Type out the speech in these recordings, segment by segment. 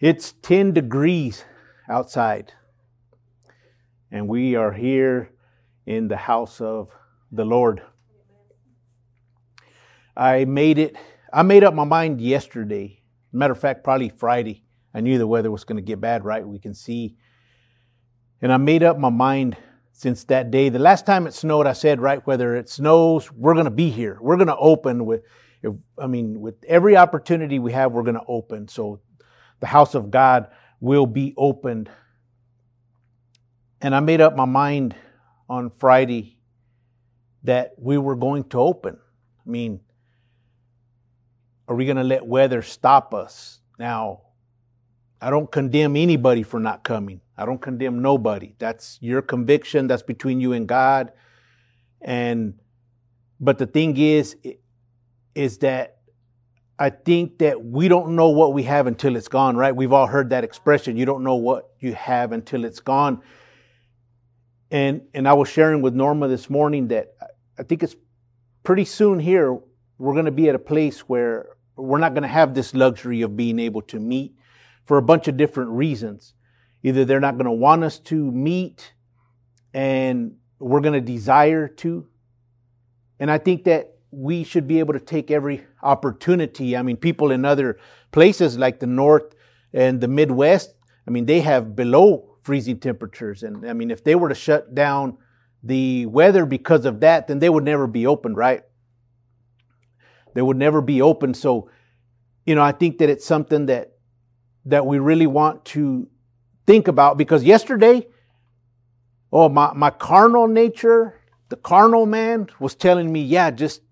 It's 10 degrees outside, and we are here in the house of the Lord. I made it, I made up my mind yesterday. Matter of fact, probably Friday. I knew the weather was going to get bad, right? We can see. And I made up my mind since that day. The last time it snowed, I said, right, whether it snows, we're going to be here. We're going to open with, I mean, with every opportunity we have, we're going to open. So the house of God will be opened. And I made up my mind on Friday that we were going to open. I mean, are we going to let weather stop us? Now, I don't condemn anybody for not coming. I don't condemn nobody. That's your conviction. That's between you and God. And, but the thing is, is that I think that we don't know what we have until it's gone, right? We've all heard that expression. You don't know what you have until it's gone. And, and I was sharing with Norma this morning that I think it's pretty soon here, we're going to be at a place where we're not going to have this luxury of being able to meet for a bunch of different reasons. Either they're not going to want us to meet and we're going to desire to. And I think that we should be able to take every opportunity. I mean, people in other places like the North and the Midwest, I mean, they have below freezing temperatures. And I mean, if they were to shut down the weather because of that, then they would never be open, right? They would never be open. So, you know, I think that it's something that, that we really want to think about because yesterday, oh, my, my carnal nature, the carnal man was telling me, yeah, just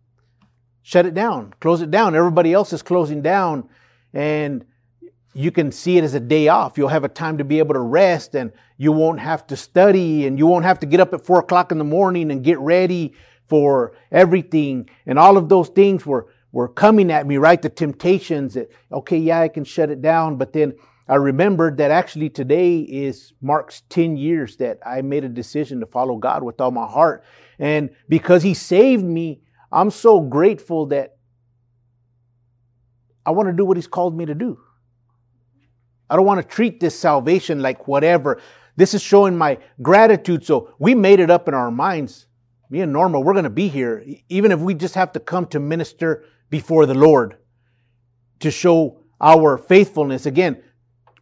shut it down, close it down. Everybody else is closing down and you can see it as a day off. You'll have a time to be able to rest and you won't have to study and you won't have to get up at four o'clock in the morning and get ready for everything. And all of those things were, were coming at me, right? The temptations that, okay, yeah, I can shut it down. But then I remembered that actually today is marks 10 years that I made a decision to follow God with all my heart. And because he saved me, I'm so grateful that I want to do what He's called me to do. I don't want to treat this salvation like whatever. This is showing my gratitude. So we made it up in our minds. Me and Norma, we're going to be here, even if we just have to come to minister before the Lord to show our faithfulness. Again,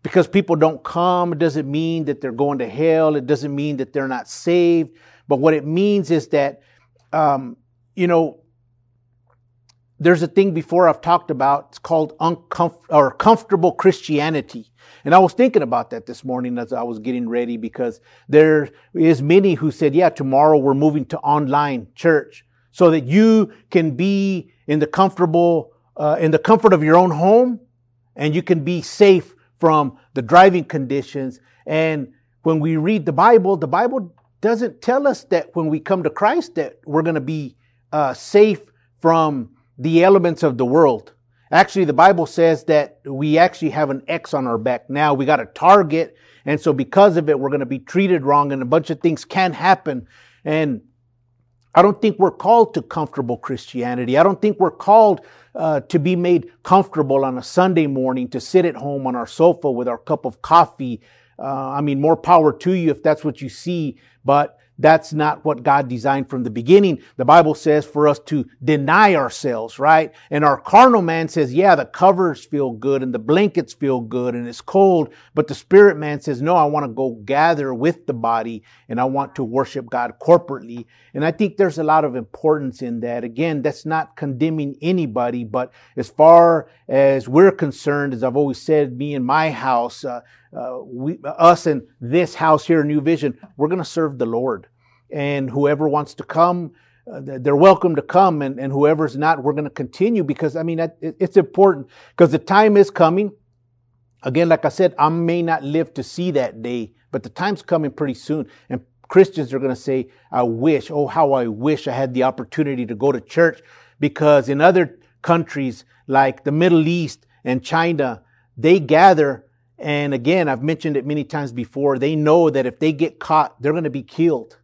because people don't come, it doesn't mean that they're going to hell. It doesn't mean that they're not saved. But what it means is that um, you know, there's a thing before I've talked about. It's called uncomf- or comfortable Christianity. And I was thinking about that this morning as I was getting ready because there is many who said, yeah, tomorrow we're moving to online church so that you can be in the comfortable, uh, in the comfort of your own home and you can be safe from the driving conditions. And when we read the Bible, the Bible doesn't tell us that when we come to Christ that we're going to be uh, safe from the elements of the world. Actually, the Bible says that we actually have an X on our back now. We got a target. And so because of it, we're going to be treated wrong and a bunch of things can happen. And I don't think we're called to comfortable Christianity. I don't think we're called uh, to be made comfortable on a Sunday morning, to sit at home on our sofa with our cup of coffee. Uh, I mean, more power to you if that's what you see. But that's not what God designed from the beginning. The Bible says for us to deny ourselves, right? And our carnal man says, yeah, the covers feel good and the blankets feel good and it's cold. But the spirit man says, no, I want to go gather with the body and I want to worship God corporately. And I think there's a lot of importance in that. Again, that's not condemning anybody, but as far as we're concerned, as I've always said, me and my house, uh, uh, we, us and this house here, New Vision, we're going to serve the Lord. And whoever wants to come, uh, they're welcome to come. And, and whoever's not, we're going to continue because, I mean, it, it's important because the time is coming. Again, like I said, I may not live to see that day, but the time's coming pretty soon. And Christians are going to say, I wish, oh, how I wish I had the opportunity to go to church because in other countries like the Middle East and China, they gather and again, I've mentioned it many times before. They know that if they get caught, they're going to be killed.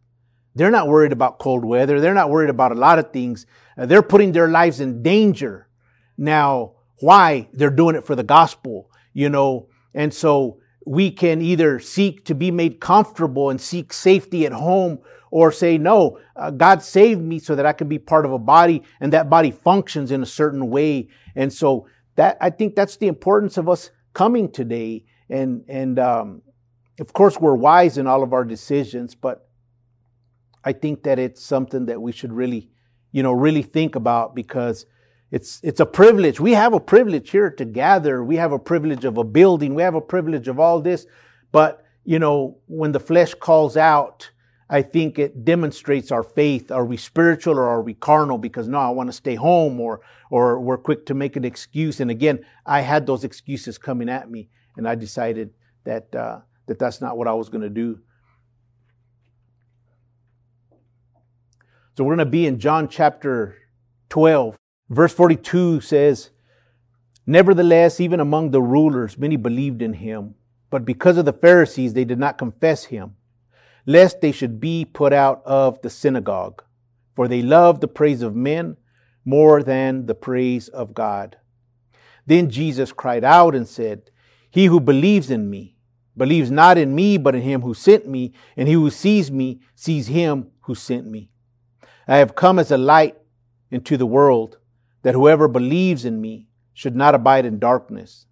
They're not worried about cold weather. They're not worried about a lot of things. Uh, they're putting their lives in danger. Now, why? They're doing it for the gospel. You know, And so we can either seek to be made comfortable and seek safety at home or say, no, uh, God saved me so that I can be part of a body and that body functions in a certain way. And so that, I think that's the importance of us coming today. And, and, um, of course, we're wise in all of our decisions, but I think that it's something that we should really, you know, really think about because it's, it's a privilege. We have a privilege here to gather. We have a privilege of a building. We have a privilege of all this. But, you know, when the flesh calls out, I think it demonstrates our faith. Are we spiritual or are we carnal? Because no, I want to stay home or, or we're quick to make an excuse. And again, I had those excuses coming at me and I decided that, uh, that that's not what I was going to do. So we're going to be in John chapter 12. Verse 42 says, Nevertheless, even among the rulers, many believed in him. But because of the Pharisees, they did not confess him, lest they should be put out of the synagogue. For they loved the praise of men more than the praise of God. Then Jesus cried out and said, He who believes in me, believes not in me, but in him who sent me, and he who sees me, sees him who sent me. I have come as a light into the world that whoever believes in me should not abide in darkness.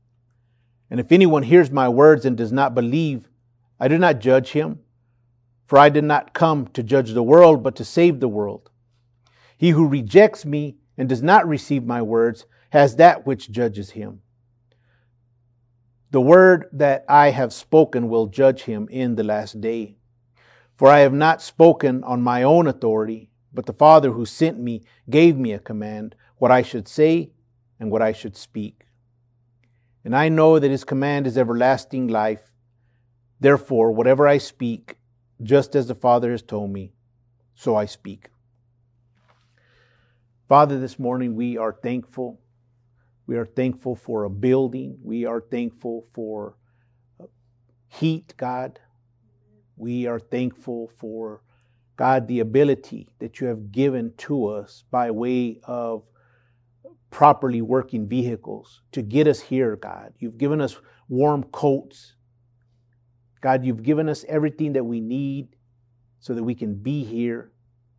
And if anyone hears my words and does not believe, I do not judge him, for I did not come to judge the world, but to save the world. He who rejects me and does not receive my words has that which judges him. The word that I have spoken will judge him in the last day. For I have not spoken on my own authority, but the Father who sent me gave me a command what I should say and what I should speak. And I know that his command is everlasting life. Therefore, whatever I speak, just as the Father has told me, so I speak. Father, this morning we are thankful. We are thankful for a building. We are thankful for uh, heat, God. We are thankful for, God, the ability that you have given to us by way of properly working vehicles to get us here, God. You've given us warm coats. God, you've given us everything that we need so that we can be here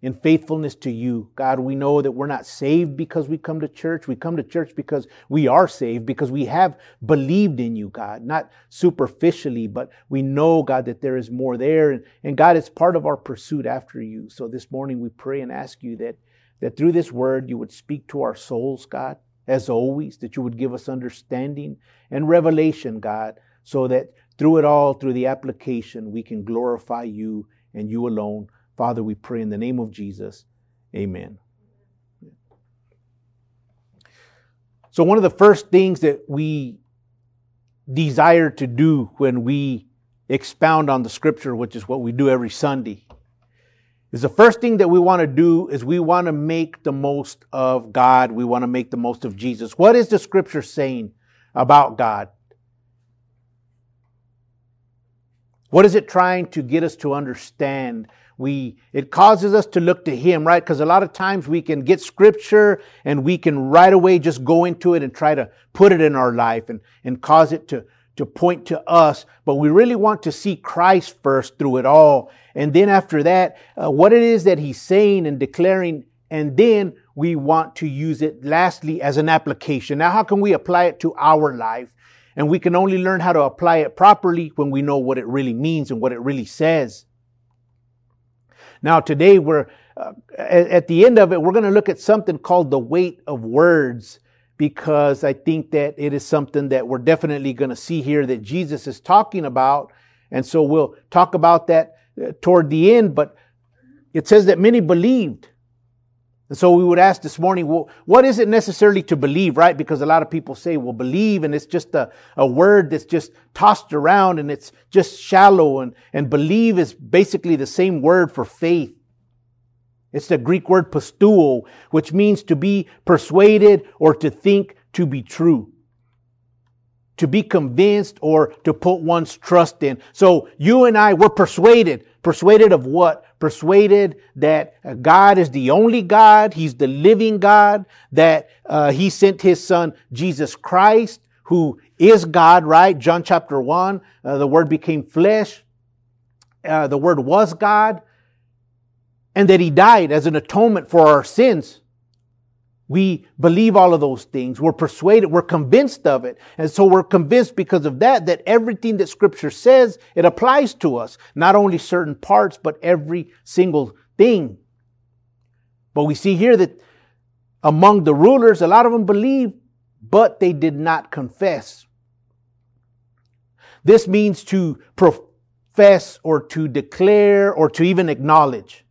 in faithfulness to you. God, we know that we're not saved because we come to church. We come to church because we are saved, because we have believed in you, God, not superficially, but we know, God, that there is more there. And, and God, it's part of our pursuit after you. So this morning we pray and ask you that that through this word you would speak to our souls, God, as always, that you would give us understanding and revelation, God, so that through it all, through the application, we can glorify you and you alone. Father, we pray in the name of Jesus. Amen. So, one of the first things that we desire to do when we expound on the scripture, which is what we do every Sunday, is the first thing that we want to do is we want to make the most of God. We want to make the most of Jesus. What is the scripture saying about God? What is it trying to get us to understand? We, it causes us to look to Him, right? Because a lot of times we can get scripture and we can right away just go into it and try to put it in our life and, and cause it to, to point to us, but we really want to see Christ first through it all. And then after that, uh, what it is that he's saying and declaring, and then we want to use it lastly as an application. Now, how can we apply it to our life? And we can only learn how to apply it properly when we know what it really means and what it really says. Now, today we're, uh, at the end of it, we're going to look at something called the weight of words because I think that it is something that we're definitely going to see here that Jesus is talking about. And so we'll talk about that uh, toward the end, but it says that many believed. And so we would ask this morning, well, what is it necessarily to believe, right? Because a lot of people say, well, believe, and it's just a, a word that's just tossed around and it's just shallow. And, and believe is basically the same word for faith. It's the Greek word pisteuo, which means to be persuaded or to think to be true. To be convinced or to put one's trust in. So you and I were persuaded. Persuaded of what? Persuaded that God is the only God. He's the living God. That uh, He sent His Son, Jesus Christ, who is God, right? John chapter 1, uh, the Word became flesh. Uh, the Word was God. And that He died as an atonement for our sins. We believe all of those things. We're persuaded. We're convinced of it. And so we're convinced because of that, that everything that scripture says, it applies to us. Not only certain parts, but every single thing. But we see here that among the rulers, a lot of them believed, but they did not confess. This means to profess or to declare or to even acknowledge.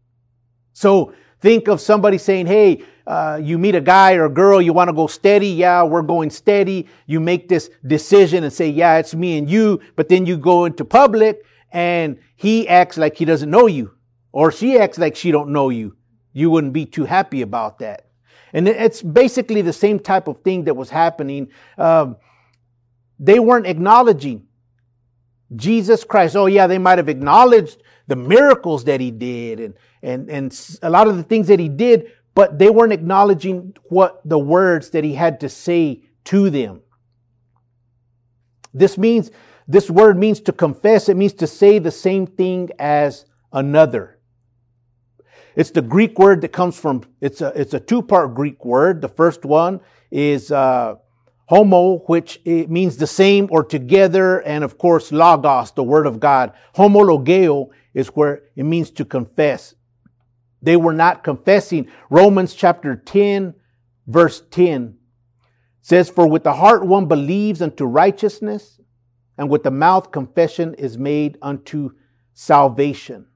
So think of somebody saying, Hey, uh, you meet a guy or a girl, you want to go steady. Yeah, we're going steady. You make this decision and say, yeah, it's me and you. But then you go into public and he acts like he doesn't know you or she acts like she don't know you. You wouldn't be too happy about that. And it's basically the same type of thing that was happening. Um, they weren't acknowledging Jesus Christ. Oh yeah, they might have acknowledged the miracles that he did and, and, and a lot of the things that he did, but they weren't acknowledging what the words that he had to say to them. This means, this word means to confess. It means to say the same thing as another. It's the Greek word that comes from, it's a, it's a two-part Greek word. The first one is, uh, homo, which it means the same or together, and of course, logos, the word of God. Homologeo is where it means to confess. They were not confessing. Romans chapter 10, verse 10 says, For with the heart one believes unto righteousness, and with the mouth confession is made unto salvation.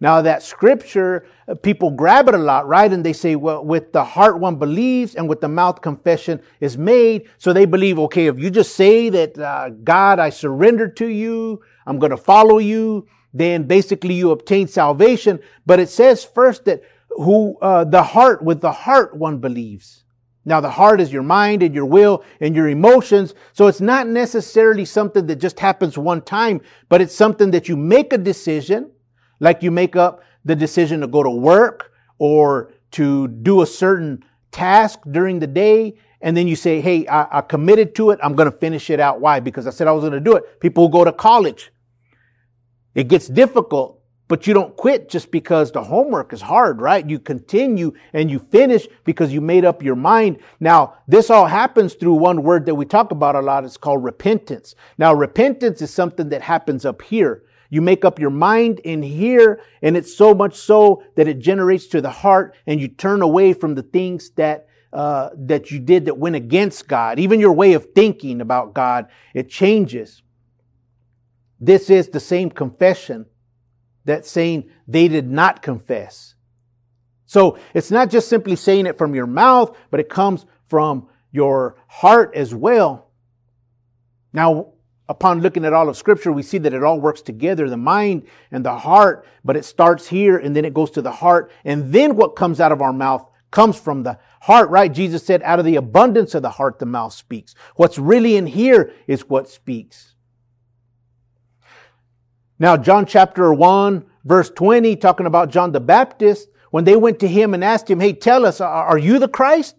Now that scripture, uh, people grab it a lot, right? And they say, well, with the heart one believes and with the mouth confession is made. So they believe, okay, if you just say that, uh, God, I surrender to you, I'm going to follow you, then basically you obtain salvation. But it says first that who, uh, the heart, with the heart one believes. Now the heart is your mind and your will and your emotions. So it's not necessarily something that just happens one time, but it's something that you make a decision, like you make up the decision to go to work or to do a certain task during the day. And then you say, Hey, I, I committed to it. I'm going to finish it out. Why? Because I said I was going to do it. People who go to college, it gets difficult, but you don't quit just because the homework is hard, right? You continue and you finish because you made up your mind. Now, this all happens through one word that we talk about a lot. It's called repentance. Now, repentance is something that happens up here. You make up your mind in here, and it's so much so that it generates to the heart, and you turn away from the things that uh, that you did that went against God. Even your way of thinking about God, it changes. This is the same confession that saying they did not confess. So it's not just simply saying it from your mouth, but it comes from your heart as well. Now, upon looking at all of scripture, we see that it all works together, the mind and the heart, but it starts here and then it goes to the heart. And then what comes out of our mouth comes from the heart, right? Jesus said, out of the abundance of the heart, the mouth speaks. What's really in here is what speaks. Now, John chapter 1, verse 20, talking about John the Baptist, when they went to him and asked him, Hey, tell us, are you the Christ?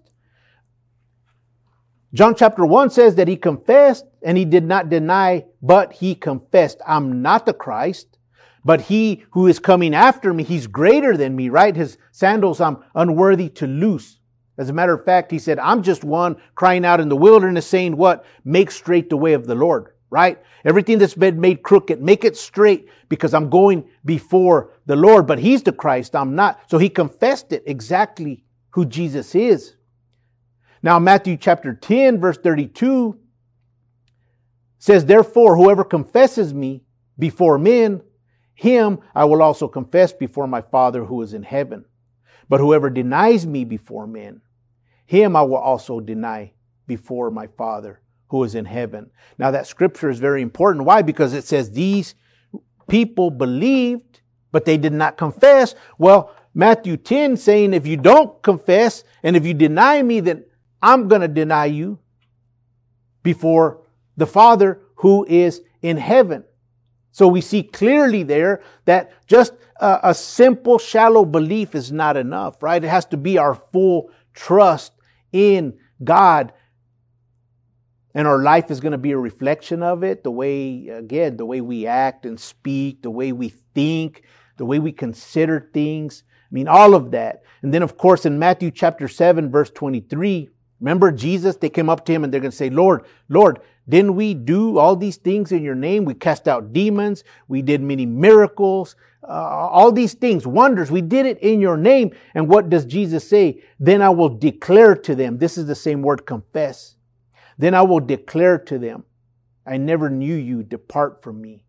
John chapter 1 says that he confessed and he did not deny, but he confessed, I'm not the Christ, but he who is coming after me, he's greater than me, right? His sandals I'm unworthy to loose. As a matter of fact, he said, I'm just one crying out in the wilderness saying what? Make straight the way of the Lord right? Everything that's been made crooked, make it straight because I'm going before the Lord, but He's the Christ, I'm not. So He confessed it exactly who Jesus is. Now, Matthew chapter 10, verse 32 says, Therefore, whoever confesses me before men, him I will also confess before my Father who is in heaven. But whoever denies me before men, him I will also deny before my Father who is in heaven. Now that scripture is very important. Why? Because it says these people believed, but they did not confess. Well, Matthew 10 saying, if you don't confess and if you deny me, then I'm going to deny you before the Father who is in heaven. So we see clearly there that just a, a, simple, shallow belief is not enough, right? It has to be our full trust in God And our life is going to be a reflection of it. The way, again, the way we act and speak, the way we think, the way we consider things. I mean, all of that. And then, of course, in Matthew chapter 7, verse 23, remember Jesus? They came up to him and they're going to say, Lord, Lord, didn't we do all these things in your name? We cast out demons. We did many miracles. Uh, all these things, wonders. We did it in your name. And what does Jesus say? Then I will declare to them. This is the same word, confess. Then I will declare to them, I never knew you. Depart from me,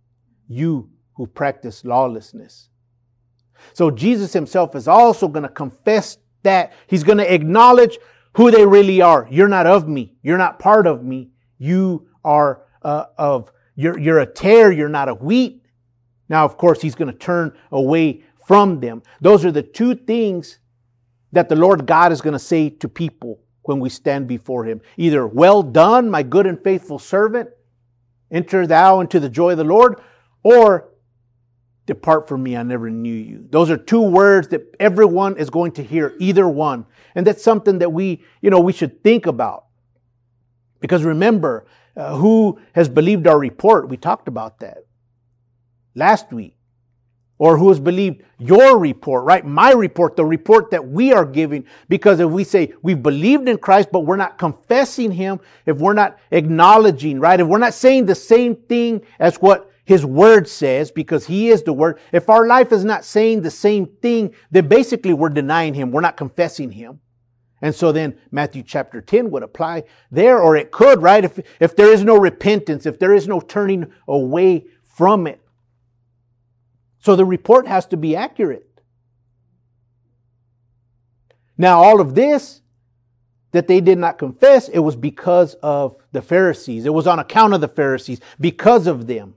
you who practice lawlessness. So Jesus himself is also going to confess that. He's going to acknowledge who they really are. You're not of me. You're not part of me. You are uh, of, you're, you're a tare. You're not a wheat. Now, of course, he's going to turn away from them. Those are the two things that the Lord God is going to say to people when we stand before him. Either, well done, my good and faithful servant, enter thou into the joy of the Lord, or Depart from me, I never knew you. Those are two words that everyone is going to hear, either one. And that's something that we, you know, we should think about. Because remember, uh, who has believed our report? We talked about that last week. Or who has believed your report, right? My report, the report that we are giving. Because if we say we've believed in Christ, but we're not confessing Him, if we're not acknowledging, right? If we're not saying the same thing as what his word says, because he is the word. If our life is not saying the same thing, then basically we're denying him. We're not confessing him. And so then Matthew chapter 10 would apply there, or it could, right? If, if there is no repentance, if there is no turning away from it. So the report has to be accurate. Now, all of this that they did not confess, it was because of the Pharisees. It was on account of the Pharisees, because of them.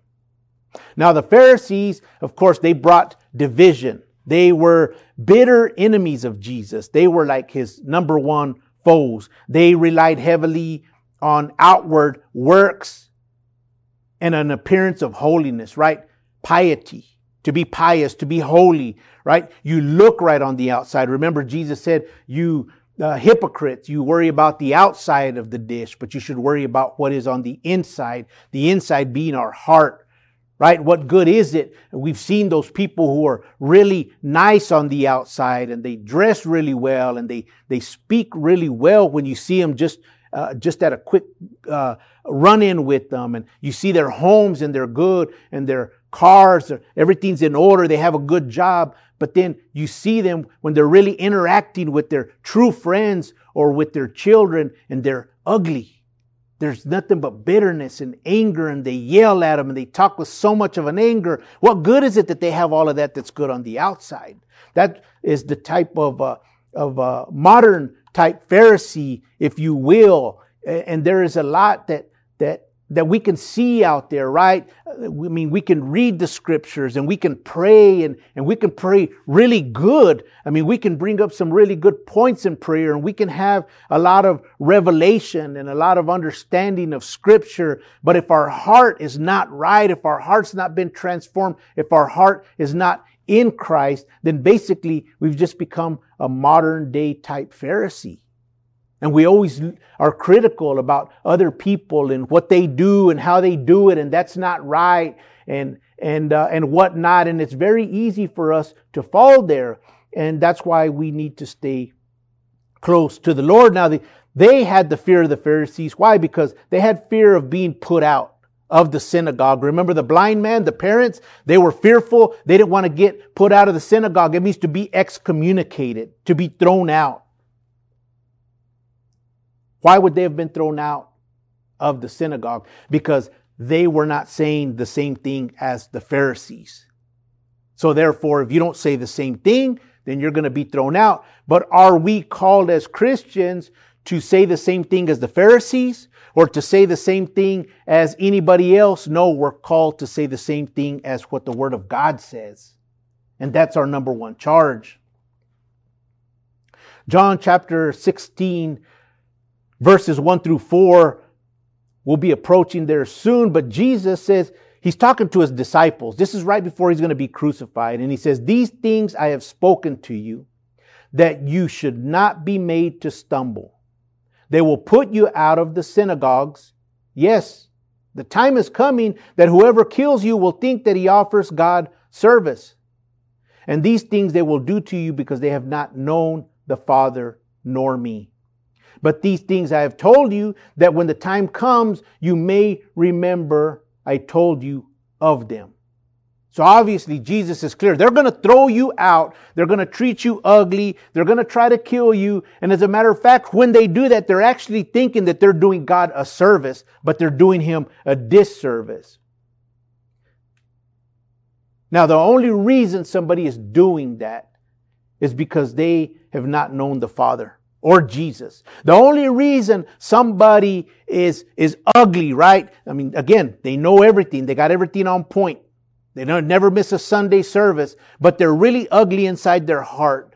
Now, the Pharisees, of course, they brought division. They were bitter enemies of Jesus. They were like his number one foes. They relied heavily on outward works and an appearance of holiness, right? Piety. To be pious, to be holy, right? You look right on the outside. Remember, Jesus said, you uh, hypocrites, you worry about the outside of the dish, but you should worry about what is on the inside. The inside being our heart, right? What good is it? We've seen those people who are really nice on the outside and they dress really well and they, they speak really well when you see them just, uh, just at a quick, uh, run in with them and you see their homes and they're good and their cars, everything's in order. They have a good job. But then you see them when they're really interacting with their true friends or with their children and they're ugly there's nothing but bitterness and anger, and they yell at them and they talk with so much of an anger. What good is it that they have all of that that's good on the outside? That is the type of, uh, of uh, modern type Pharisee, if you will. And there is a lot that, that that we can see out there, right? I mean, we can read the scriptures and we can pray and, and we can pray really good. I mean, we can bring up some really good points in prayer and we can have a lot of revelation and a lot of understanding of scripture. But if our heart is not right, if our heart's not been transformed, if our heart is not in Christ, then basically we've just become a modern day type Pharisee. And we always are critical about other people and what they do and how they do it, and that's not right, and and uh, and whatnot. And it's very easy for us to fall there, and that's why we need to stay close to the Lord. Now, the, they had the fear of the Pharisees. Why? Because they had fear of being put out of the synagogue. Remember the blind man, the parents, they were fearful. They didn't want to get put out of the synagogue. It means to be excommunicated, to be thrown out. Why would they have been thrown out of the synagogue? Because they were not saying the same thing as the Pharisees. So therefore, if you don't say the same thing, then you're going to be thrown out. But are we called as Christians to say the same thing as the Pharisees or to say the same thing as anybody else? No, we're called to say the same thing as what the Word of God says. And that's our number one charge. John chapter 16 verses 1 through 4 will be approaching there soon, but Jesus says, He's talking to his disciples. This is right before he's going to be crucified. And he says, These things I have spoken to you, that you should not be made to stumble. They will put you out of the synagogues. Yes, the time is coming that whoever kills you will think that he offers God service. And these things they will do to you because they have not known the Father nor me. But these things I have told you that when the time comes, you may remember I told you of them. So obviously, Jesus is clear. They're going to throw you out. They're going to treat you ugly. They're going to try to kill you. And as a matter of fact, when they do that, they're actually thinking that they're doing God a service, but they're doing Him a disservice. Now, the only reason somebody is doing that is because they have not known the Father or Jesus. The only reason somebody is, is ugly, right? I mean, again, they know everything. They got everything on point. They don't never miss a Sunday service, but they're really ugly inside their heart.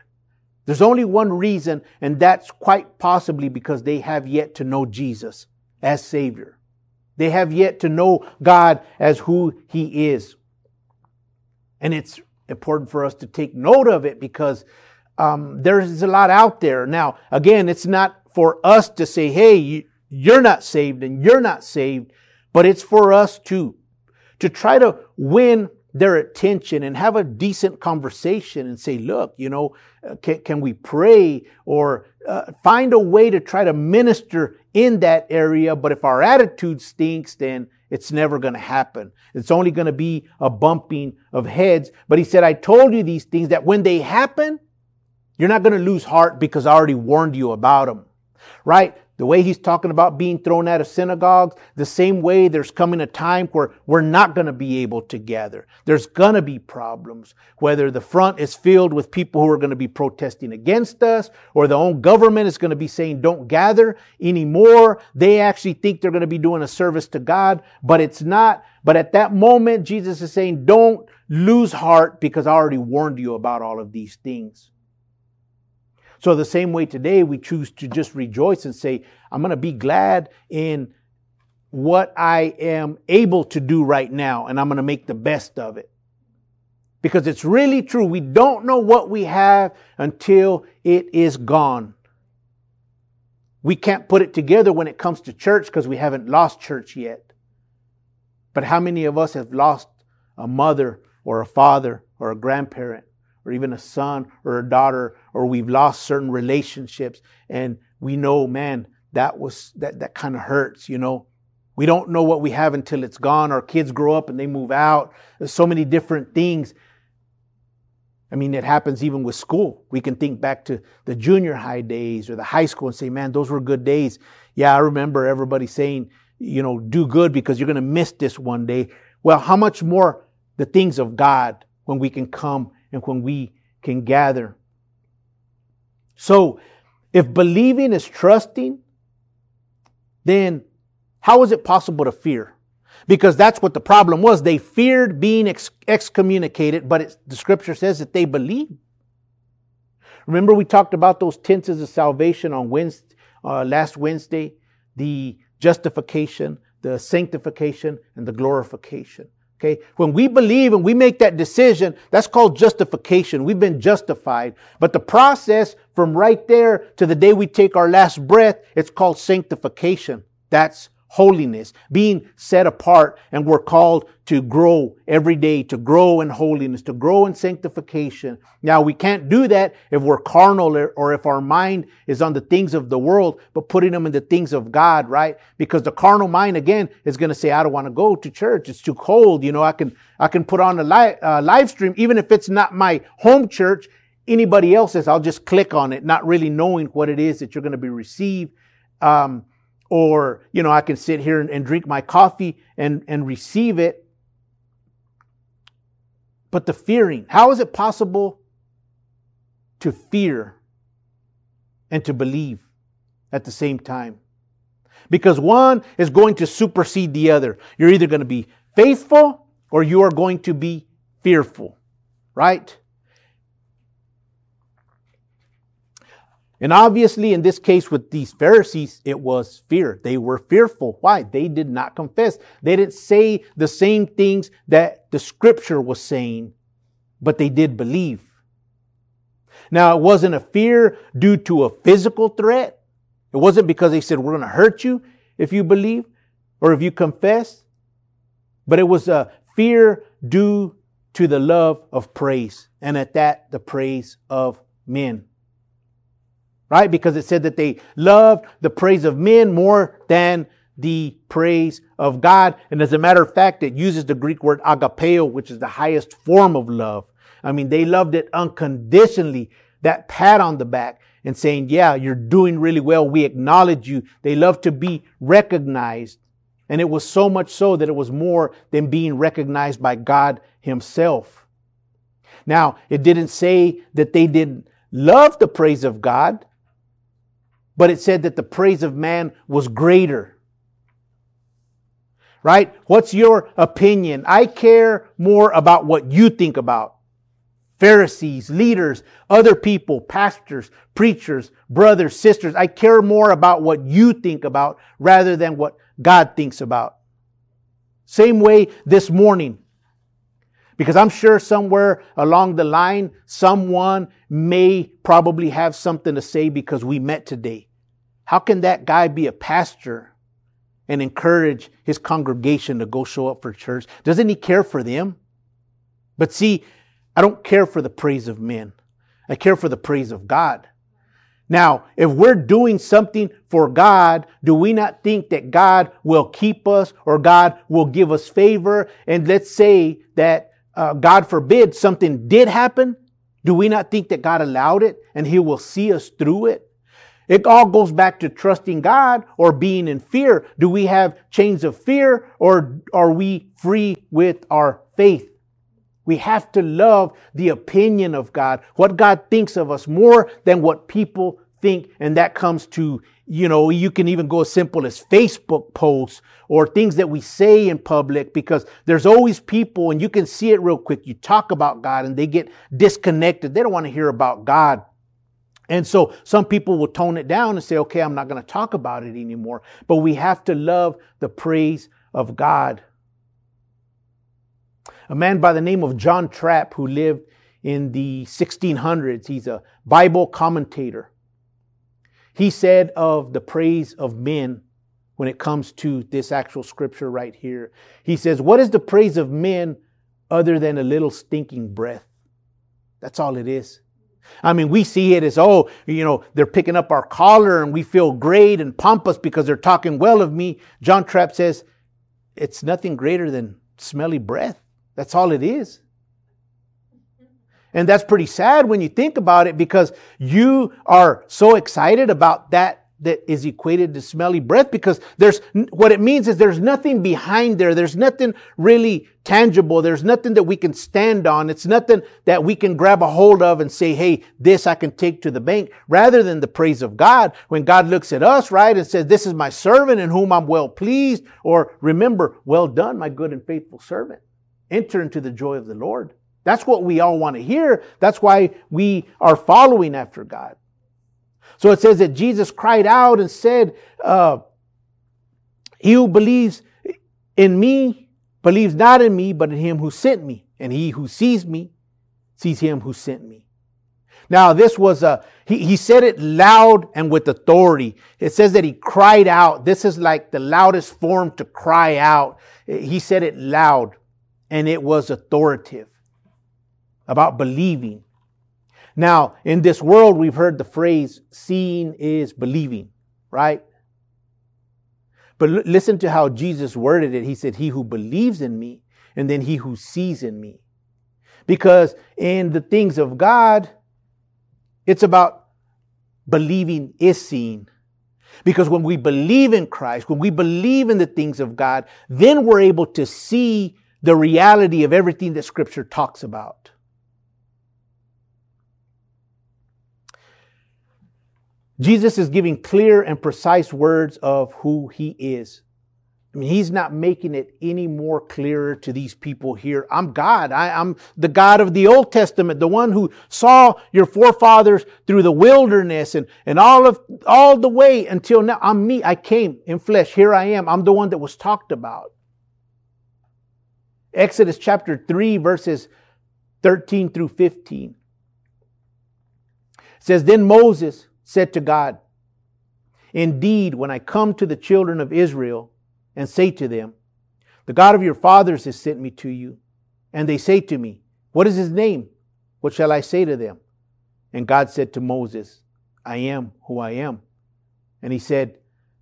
There's only one reason, and that's quite possibly because they have yet to know Jesus as Savior. They have yet to know God as who He is. And it's important for us to take note of it because um, there's a lot out there. Now, again, it's not for us to say, hey, you're not saved and you're not saved, but it's for us to to try to win their attention and have a decent conversation and say, look, you know, uh, can, can we pray or uh, find a way to try to minister in that area? But if our attitude stinks, then it's never going to happen. It's only going to be a bumping of heads. But he said, I told you these things that when they happen, you're not going to lose heart because I already warned you about them. Right? The way he's talking about being thrown out of synagogues, the same way there's coming a time where we're not going to be able to gather. There's going to be problems, whether the front is filled with people who are going to be protesting against us or the own government is going to be saying don't gather anymore. They actually think they're going to be doing a service to God, but it's not. But at that moment, Jesus is saying don't lose heart because I already warned you about all of these things. So the same way today, we choose to just rejoice and say, I'm going to be glad in what I am able to do right now, and I'm going to make the best of it. Because it's really true. We don't know what we have until it is gone. We can't put it together when it comes to church because we haven't lost church yet. But how many of us have lost a mother or a father or a grandparent or even a son or a daughter, or we've lost certain relationships and we know, man, that was, that, that kind of hurts, you know. We don't know what we have until it's gone. Our kids grow up and they move out. There's so many different things. I mean, it happens even with school. We can think back to the junior high days or the high school and say, man, those were good days. Yeah, I remember everybody saying, you know, do good because you're going to miss this one day. Well, how much more the things of God when we can come and when we can gather. So, if believing is trusting, then how is it possible to fear? Because that's what the problem was. They feared being ex- excommunicated, but the scripture says that they believed. Remember, we talked about those tenses of salvation on Wednesday, uh, last Wednesday the justification, the sanctification, and the glorification. Okay. When we believe and we make that decision, that's called justification. We've been justified. But the process from right there to the day we take our last breath, it's called sanctification. That's holiness, being set apart, and we're called to grow every day, to grow in holiness, to grow in sanctification. Now, we can't do that if we're carnal or if our mind is on the things of the world, but putting them in the things of God, right? Because the carnal mind, again, is going to say, I don't want to go to church. It's too cold. You know, I can, I can put on a live, uh, live stream, even if it's not my home church, anybody else's, I'll just click on it, not really knowing what it is that you're going to be received. Um, or, you know, I can sit here and, and drink my coffee and, and receive it. But the fearing, how is it possible to fear and to believe at the same time? Because one is going to supersede the other. You're either going to be faithful or you are going to be fearful, right? And obviously, in this case with these Pharisees, it was fear. They were fearful. Why? They did not confess. They didn't say the same things that the scripture was saying, but they did believe. Now, it wasn't a fear due to a physical threat. It wasn't because they said, we're going to hurt you if you believe. or if you confess, but it was a fear due to the love of praise, and at that, the praise of men. Right? Because it said that they loved the praise of men more than the praise of God. And as a matter of fact, it uses the Greek word agapeo, which is the highest form of love. I mean, they loved it unconditionally. That pat on the back and saying, yeah, you're doing really well. We acknowledge you. They love to be recognized. And it was so much so that it was more than being recognized by God himself. Now, it didn't say that they didn't love the praise of God, but it said that the praise of man was greater. Right? What's your opinion? I care more about what you think about. Pharisees, leaders, other people, pastors, preachers, brothers, sisters. I care more about what you think about rather than what God thinks about. Same way this morning. Because I'm sure somewhere along the line, someone may probably have something to say because we met today. How can that guy be a pastor and encourage his congregation to go show up for church? Doesn't he care for them? But see, I don't care for the praise of men. I care for the praise of God. Now, if we're doing something for God, do we not think that God will keep us or God will give us favor? And let's say that, uh, God forbid, something did happen. Do we not think that God allowed it and He will see us through it? It all goes back to trusting God or being in fear. Do we have chains of fear or are we free with our faith? We have to love the opinion of God, what God thinks of us more than what people think. And that comes to, you know, you can even go as simple as Facebook posts or things that we say in public because there's always people and you can see it real quick. You talk about God and they get disconnected. They don't want to hear about God. And so some people will tone it down and say, okay, I'm not going to talk about it anymore. But we have to love the praise of God a man by the name of John Trapp who lived in the 1600s. He's a Bible commentator. He said of the praise of men when it comes to this actual scripture right here. He says, What is the praise of men other than a little stinking breath? That's all it is. I mean, we see it as, oh, you know, they're picking up our collar and we feel great and pompous because they're talking well of me. John Trapp says, it's nothing greater than smelly breath. That's all it is. And that's pretty sad when you think about it because you are so excited about that that is equated to smelly breath because there's what it means is there's nothing behind there. There's nothing really tangible. There's nothing that we can stand on. It's nothing that we can grab a hold of and say, Hey, this I can take to the bank rather than the praise of God. When God looks at us, right, and says, this is my servant in whom I'm well pleased or remember, well done, my good and faithful servant enter into the joy of the Lord. That's what we all want to hear. That's why we are following after God. So it says that Jesus cried out and said, uh, He who believes in me believes not in me, but in him who sent me. And he who sees me sees him who sent me. Now, this was a, he, he said it loud and with authority. It says that he cried out. This is like the loudest form to cry out. He said it loud and it was authoritative about believing. Now, in this world, we've heard the phrase, seeing is believing, right? But l- listen to how Jesus worded it. He said, He who believes in me, and then he who sees in me. Because in the things of God, it's about believing is seen. Because when we believe in Christ, when we believe in the things of God, then we're able to see the reality of everything that scripture talks about. Jesus is giving clear and precise words of who he is. I mean, he's not making it any more clearer to these people here. I'm God. I, am the God of the Old Testament, the one who saw your forefathers through the wilderness and, and all of, all the way until now. I'm me. I came in flesh. Here I am. I'm the one that was talked about. Exodus chapter 3, verses 13 through 15. It says, Then Moses said to God, Indeed, when I come to the children of Israel, and say to them, The God of your fathers has sent me to you. And they say to me, What is his name? What shall I say to them? And God said to Moses, I am who I am. And he said,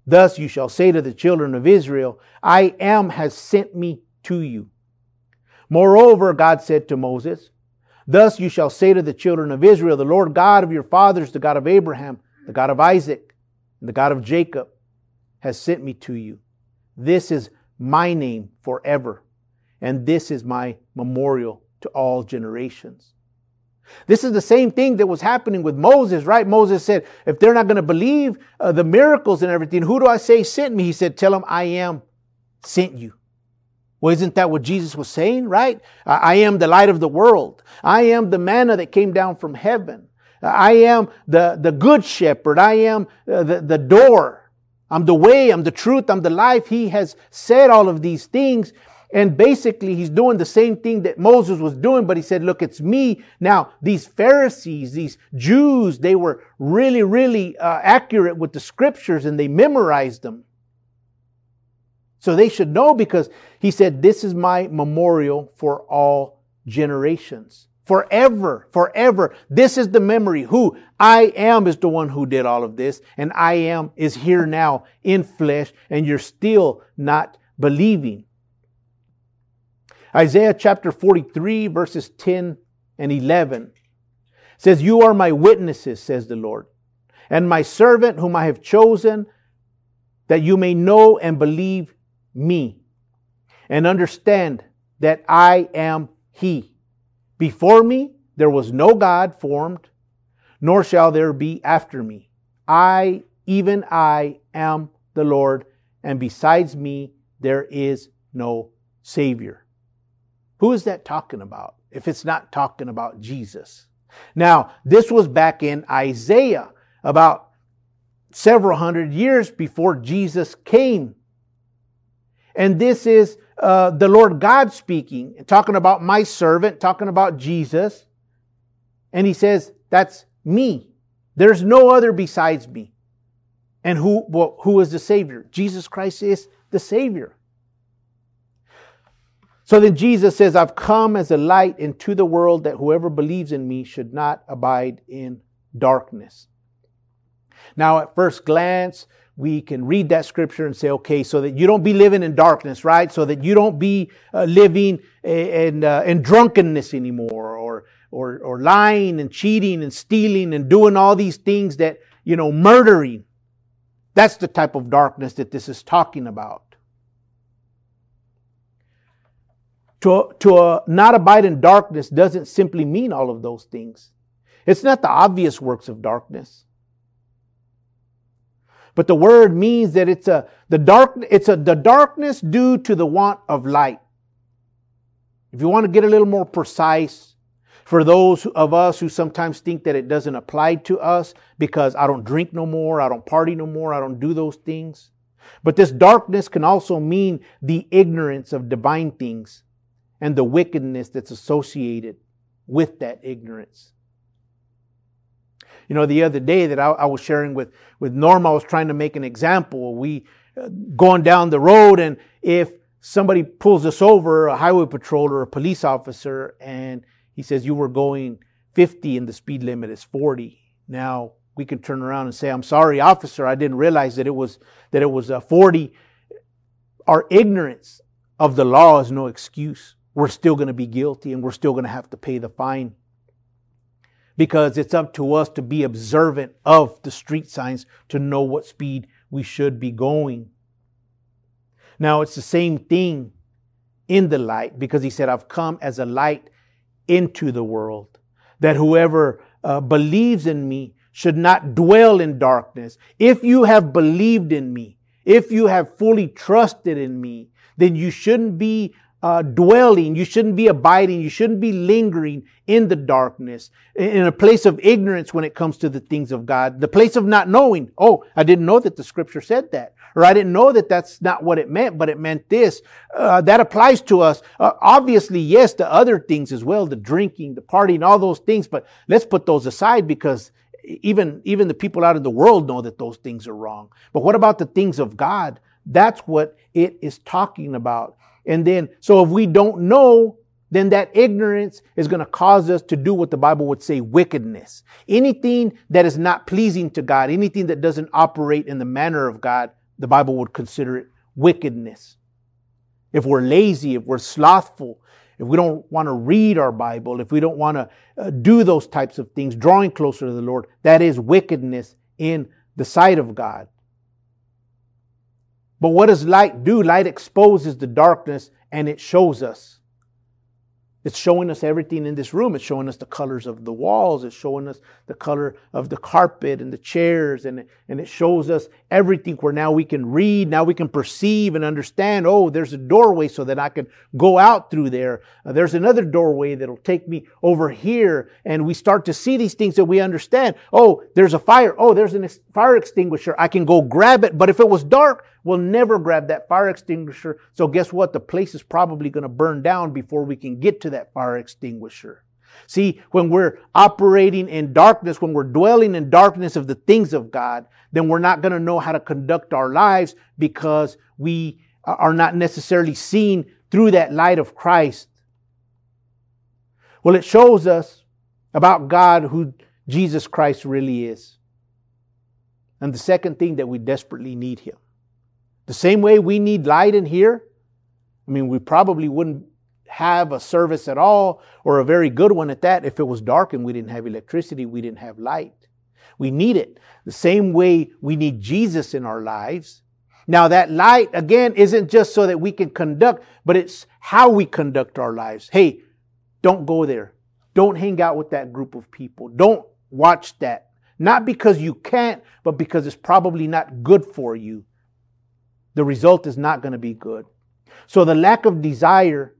Thus you shall say to the children of Israel, I am has sent me to you. Moreover, God said to Moses, Thus you shall say to the children of Israel, The Lord God of your fathers, the God of Abraham, the God of Isaac, and the God of Jacob, has sent me to you. This is my name forever, and this is my memorial to all generations. This is the same thing that was happening with Moses, right? Moses said, if they're not going to believe uh, the miracles and everything, who do I say sent me? He said, tell them I am sent you. Well, isn't that what Jesus was saying, right? I am the light of the world. I am the manna that came down from heaven. I am the, the good shepherd. I am uh, the, the door. I'm the way. I'm the truth. I'm the life. He has said all of these things. And basically, he's doing the same thing that Moses was doing, but he said, look, it's me. Now, these Pharisees, these Jews, they were really, really uh, accurate with the scriptures and they memorized them. So they should know because he said, this is my memorial for all generations. Forever, forever. This is the memory. Who I am is the one who did all of this, and I am is here now in flesh, and you're still not believing. Isaiah chapter 43, verses 10 and 11 says, You are my witnesses, says the Lord, and my servant whom I have chosen, that you may know and believe me, and understand that I am He. Before me there was no God formed, nor shall there be after me. I, even I, am the Lord, and besides me there is no Savior. Who is that talking about if it's not talking about Jesus? Now, this was back in Isaiah about several hundred years before Jesus came. And this is uh, the Lord God speaking, talking about my servant, talking about Jesus. And he says, That's me. There's no other besides me. And who, well, who is the Savior? Jesus Christ is the Savior. So then Jesus says, I've come as a light into the world that whoever believes in me should not abide in darkness. Now, at first glance, we can read that scripture and say, okay, so that you don't be living in darkness, right? So that you don't be uh, living in, uh, in drunkenness anymore or, or, or lying and cheating and stealing and doing all these things that, you know, murdering. That's the type of darkness that this is talking about. To, to uh, not abide in darkness doesn't simply mean all of those things. It's not the obvious works of darkness. But the word means that it's a the dark it's a the darkness due to the want of light. If you want to get a little more precise, for those of us who sometimes think that it doesn't apply to us because I don't drink no more, I don't party no more, I don't do those things. But this darkness can also mean the ignorance of divine things and the wickedness that's associated with that ignorance. You know, the other day that I, I, was sharing with, with Norma, I was trying to make an example. We uh, going down the road and if somebody pulls us over, a highway patrol or a police officer, and he says, you were going 50 and the speed limit is 40. Now we can turn around and say, I'm sorry, officer, I didn't realize that it was, that it was a 40. Our ignorance of the law is no excuse we're still going to be guilty and we're still going to have to pay the fine. Because it's up to us to be observant of the street signs to know what speed we should be going. Now, it's the same thing in the light because he said, I've come as a light into the world, that whoever uh, believes in me should not dwell in darkness. If you have believed in me, if you have fully trusted in me, then you shouldn't be uh, dwelling. You shouldn't be abiding. You shouldn't be lingering in the darkness, in a place of ignorance when it comes to the things of God. The place of not knowing. Oh, I didn't know that the scripture said that. Or I didn't know that that's not what it meant, but it meant this. Uh, that applies to us. Uh, obviously, yes, the other things as well, the drinking, the partying, all those things, but let's put those aside because even, even the people out in the world know that those things are wrong. But what about the things of God? That's what it is talking about. And then, so if we don't know, then that ignorance is going to cause us to do what the Bible would say wickedness. Anything that is not pleasing to God, anything that doesn't operate in the manner of God, the Bible would consider it wickedness. If we're lazy, if we're slothful, if we don't want to read our Bible, if we don't want to uh, do those types of things, drawing closer to the Lord, that is wickedness in the sight of God. But what does light do? Light exposes the darkness and it shows us. It's showing us everything in this room. It's showing us the colors of the walls. It's showing us the color of the carpet and the chairs. And, and it shows us everything where now we can read, now we can perceive and understand. Oh, there's a doorway so that I can go out through there. Uh, there's another doorway that'll take me over here. And we start to see these things that we understand. Oh, there's a fire. Oh, there's a fire extinguisher. I can go grab it. But if it was dark, we'll never grab that fire extinguisher. So guess what? The place is probably going to burn down before we can get to that fire extinguisher. See, when we're operating in darkness, when we're dwelling in darkness of the things of God, then we're not going to know how to conduct our lives because we are not necessarily seen through that light of Christ. Well, it shows us about God who Jesus Christ really is. And the second thing that we desperately need Him. The same way we need light in here. I mean, we probably wouldn't have a service at all or a very good one at that if it was dark and we didn't have electricity, we didn't have light. We need it. The same way we need Jesus in our lives. Now that light, again, isn't just so that we can conduct, but it's how we conduct our lives. Hey, don't go there. Don't hang out with that group of people. Don't watch that. Not because you can't, but because it's probably not good for you the result is not going to be good. So the lack of desire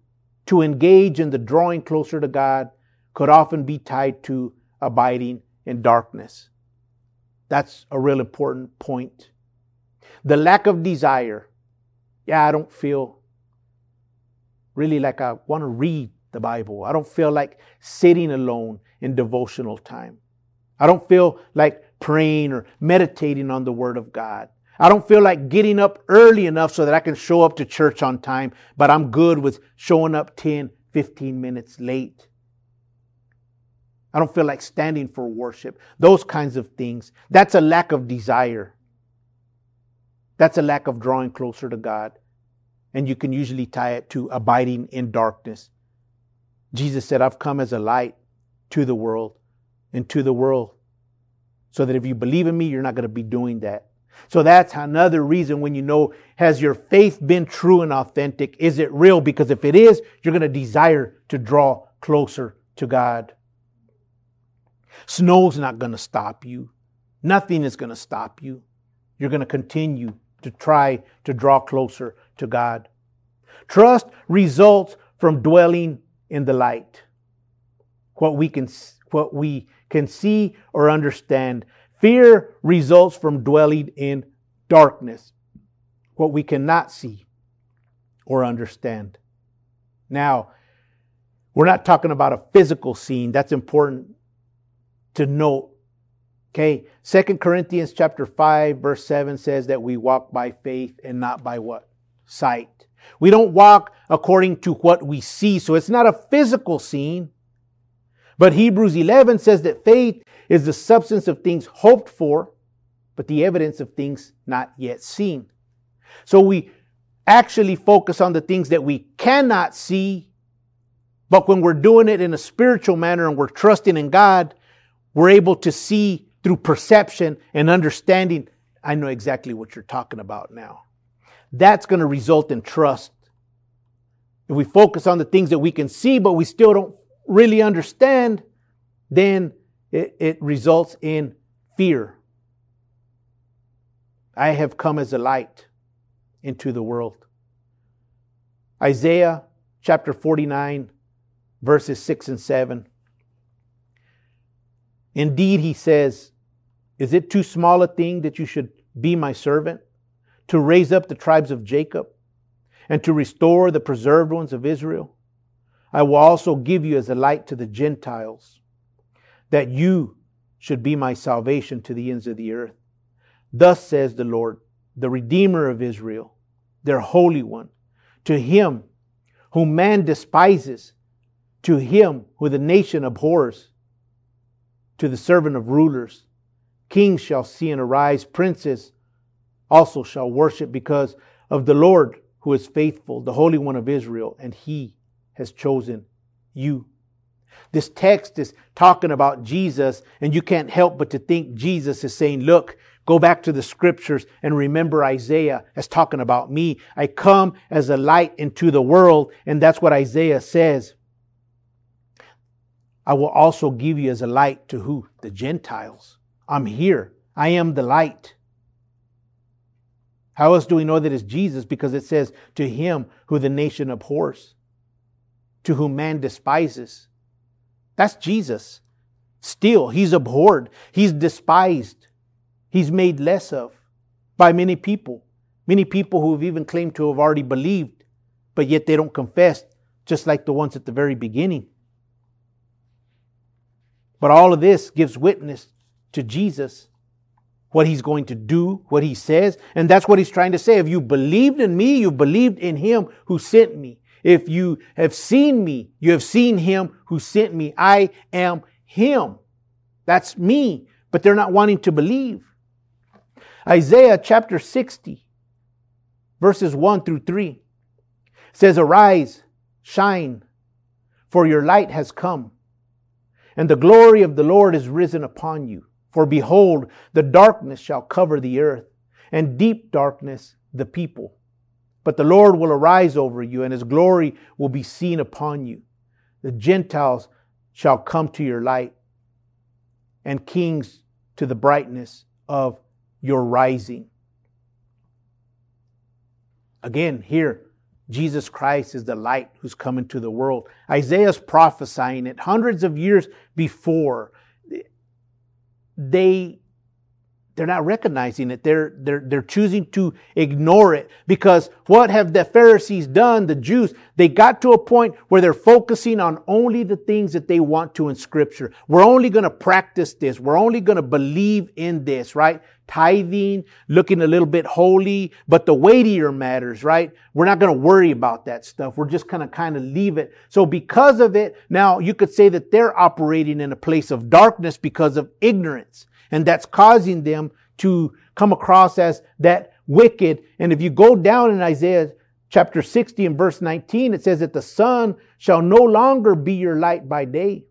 to engage in the drawing closer to God could often be tied to abiding in darkness. That's a real important point. The lack of desire. Yeah, I don't feel really like I want to read the Bible. I don't feel like sitting alone in devotional time. I don't feel like praying or meditating on the Word of God. I don't feel like getting up early enough so that I can show up to church on time, but I'm good with showing up 10, 15 minutes late. I don't feel like standing for worship. Those kinds of things. That's a lack of desire. That's a lack of drawing closer to God. And you can usually tie it to abiding in darkness. Jesus said, I've come as a light to the world and to the world. So that if you believe in me, you're not going to be doing that. So that's another reason when you know, has your faith been true and authentic? Is it real? Because if it is, you're going to desire to draw closer to God. Snow's not going to stop you. Nothing is going to stop you. You're going to continue to try to draw closer to God. Trust results from dwelling in the light. What we can, what we can see or understand Fear results from dwelling in darkness, what we cannot see or understand. Now, we're not talking about a physical scene. That's important to note. Okay. Second Corinthians chapter 5 verse 7 says that we walk by faith and not by what? Sight. We don't walk according to what we see. So it's not a physical scene. But Hebrews 11 says that faith is the substance of things hoped for, but the evidence of things not yet seen. So we actually focus on the things that we cannot see, but when we're doing it in a spiritual manner and we're trusting in God, we're able to see through perception and understanding. I know exactly what you're talking about now. That's going to result in trust. If we focus on the things that we can see, but we still don't really understand, then it, it results in fear. I have come as a light into the world. Isaiah chapter 49, verses 6 and 7. Indeed, he says, Is it too small a thing that you should be my servant, to raise up the tribes of Jacob, and to restore the preserved ones of Israel? I will also give you as a light to the Gentiles, that you should be my salvation to the ends of the earth. Thus says the Lord, the Redeemer of Israel, their Holy One, to him whom man despises, to him who the nation abhors, to the servant of rulers. Kings shall see and arise, princes also shall worship because of the Lord who is faithful, the Holy One of Israel, and he has chosen you. This text is talking about Jesus, and you can't help but to think Jesus is saying, Look, go back to the scriptures and remember Isaiah as talking about me. I come as a light into the world, and that's what Isaiah says. I will also give you as a light to who? The Gentiles. I'm here. I am the light. How else do we know that it's Jesus? Because it says, to him who the nation abhors, to whom man despises. That's Jesus. Still, he's abhorred. He's despised. He's made less of by many people. Many people who have even claimed to have already believed, but yet they don't confess, just like the ones at the very beginning. But all of this gives witness to Jesus what he's going to do, what he says. And that's what he's trying to say. If you believed in me, you believed in him who sent me. If you have seen me, you have seen him who sent me. I am him. That's me. But they're not wanting to believe. Isaiah chapter 60, verses 1 through 3 says, Arise, shine, for your light has come, and the glory of the Lord is risen upon you. For behold, the darkness shall cover the earth, and deep darkness the people. But the Lord will arise over you, and his glory will be seen upon you. The Gentiles shall come to your light, and kings to the brightness of your rising. Again, here, Jesus Christ is the light who's come into the world. Isaiah's prophesying it hundreds of years before they they're not recognizing it. They're, they're, they're choosing to ignore it because what have the Pharisees done, the Jews? They got to a point where they're focusing on only the things that they want to in scripture. We're only going to practice this. We're only going to believe in this, right? Tithing, looking a little bit holy, but the weightier matters, right? We're not going to worry about that stuff. We're just going to kind of leave it. So because of it, now you could say that they're operating in a place of darkness because of ignorance. And that's causing them to come across as that wicked. And if you go down in Isaiah chapter 60 and verse 19, it says that the sun shall no longer be your light by day,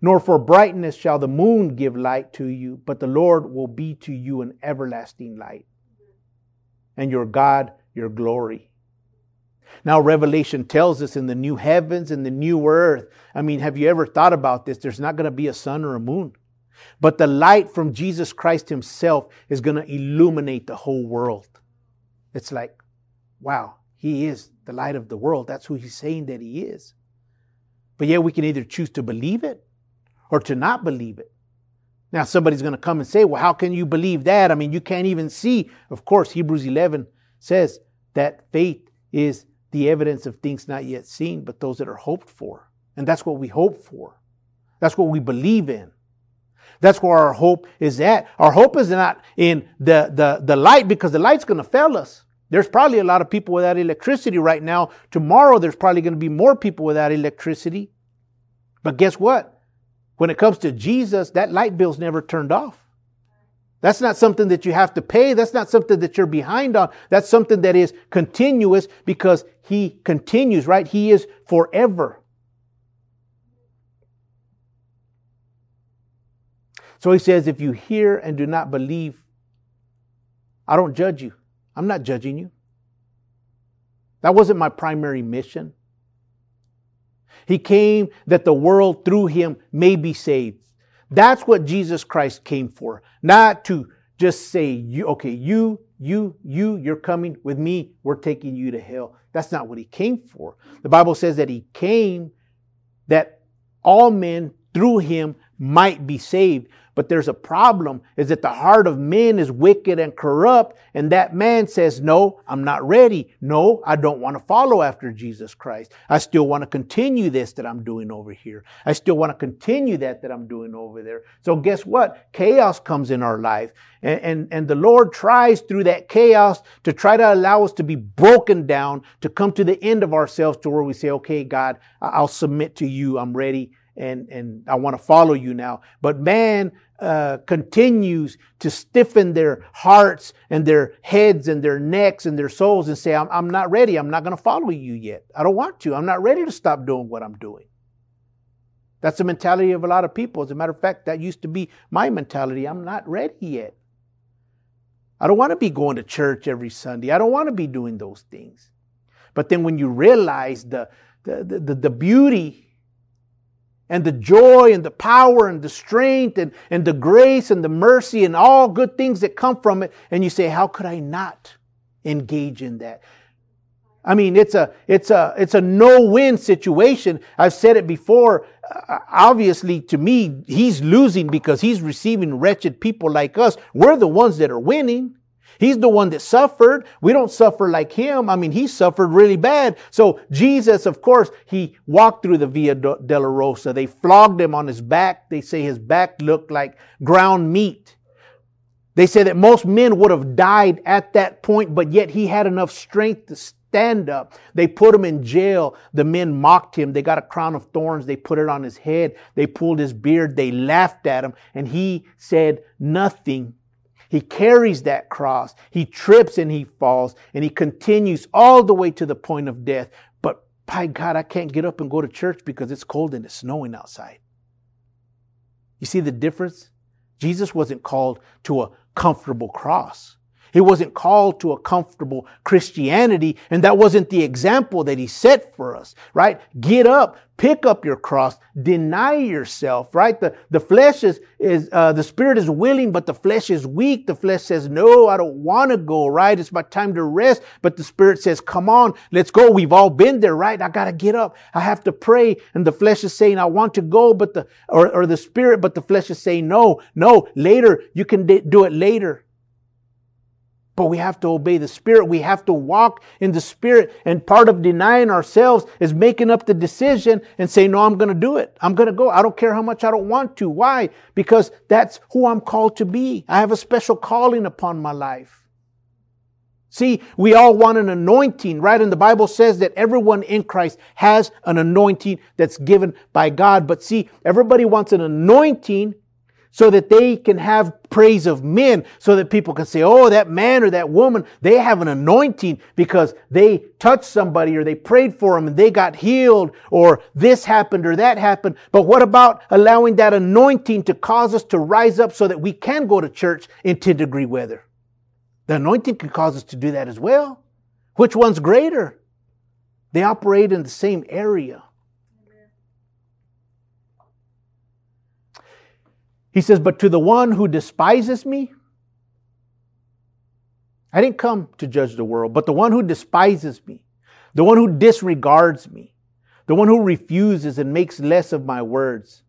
nor for brightness shall the moon give light to you, but the Lord will be to you an everlasting light, and your God your glory. Now, Revelation tells us in the new heavens and the new earth. I mean, have you ever thought about this? There's not going to be a sun or a moon. But the light from Jesus Christ Himself is going to illuminate the whole world. It's like, wow, He is the light of the world. That's who He's saying that He is. But yet we can either choose to believe it or to not believe it. Now, somebody's going to come and say, well, how can you believe that? I mean, you can't even see. Of course, Hebrews 11 says that faith is the evidence of things not yet seen, but those that are hoped for. And that's what we hope for. That's what we believe in. That's where our hope is at. Our hope is not in the, the, the light because the light's going to fail us. There's probably a lot of people without electricity right now. Tomorrow, there's probably going to be more people without electricity. But guess what? When it comes to Jesus, that light bill's never turned off. That's not something that you have to pay. That's not something that you're behind on. That's something that is continuous because He continues, right? He is forever. So he says, if you hear and do not believe, I don't judge you. I'm not judging you. That wasn't my primary mission. He came that the world through him may be saved. That's what Jesus Christ came for. Not to just say, you, okay, you, you, you, you're coming with me. We're taking you to hell. That's not what he came for. The Bible says that he came that all men through him might be saved. But there's a problem is that the heart of men is wicked and corrupt. And that man says, no, I'm not ready. No, I don't want to follow after Jesus Christ. I still want to continue this that I'm doing over here. I still want to continue that that I'm doing over there. So guess what? Chaos comes in our life. And, and, and the Lord tries through that chaos to try to allow us to be broken down, to come to the end of ourselves to where we say, okay, God, I'll submit to you. I'm ready and, and I want to follow you now. But man uh, continues to stiffen their hearts and their heads and their necks and their souls and say, I'm, I'm not ready. I'm not going to follow you yet. I don't want to. I'm not ready to stop doing what I'm doing. That's the mentality of a lot of people. As a matter of fact, that used to be my mentality. I'm not ready yet. I don't want to be going to church every Sunday. I don't want to be doing those things. But then when you realize the, the, the, the beauty and the joy and the power and the strength and, and the grace and the mercy and all good things that come from it. And you say, how could I not engage in that? I mean, it's a, it's a, it's a no-win situation. I've said it before. Uh, obviously, to me, he's losing because he's receiving wretched people like us. We're the ones that are winning. He's the one that suffered. We don't suffer like him. I mean, he suffered really bad. So Jesus, of course, he walked through the Via Dolorosa. They flogged him on his back. They say his back looked like ground meat. They say that most men would have died at that point, but yet he had enough strength to stand up. They put him in jail. The men mocked him. They got a crown of thorns. They put it on his head. They pulled his beard. They laughed at him and he said nothing. He carries that cross. He trips and he falls and he continues all the way to the point of death. But by God, I can't get up and go to church because it's cold and it's snowing outside. You see the difference? Jesus wasn't called to a comfortable cross. He wasn't called to a comfortable Christianity, and that wasn't the example that he set for us, right? Get up, pick up your cross, deny yourself, right? The, the flesh is, is uh, the spirit is willing, but the flesh is weak. The flesh says, no, I don't want to go, right? It's my time to rest. But the spirit says, come on, let's go. We've all been there, right? I got to get up. I have to pray. And the flesh is saying, I want to go, but the, or, or the spirit, but the flesh is saying, no, no, later. You can do it later. But we have to obey the Spirit. We have to walk in the Spirit. And part of denying ourselves is making up the decision and saying, no, I'm going to do it. I'm going to go. I don't care how much I don't want to. Why? Because that's who I'm called to be. I have a special calling upon my life. See, we all want an anointing, right? And the Bible says that everyone in Christ has an anointing that's given by God. But see, everybody wants an anointing so that they can have praise of men, so that people can say, oh, that man or that woman, they have an anointing because they touched somebody or they prayed for them and they got healed or this happened or that happened. But what about allowing that anointing to cause us to rise up so that we can go to church in 10 degree weather? The anointing can cause us to do that as well. Which one's greater? They operate in the same area. He says, But to the one who despises me, I didn't come to judge the world, but the one who despises me, the one who disregards me, the one who refuses and makes less of my words,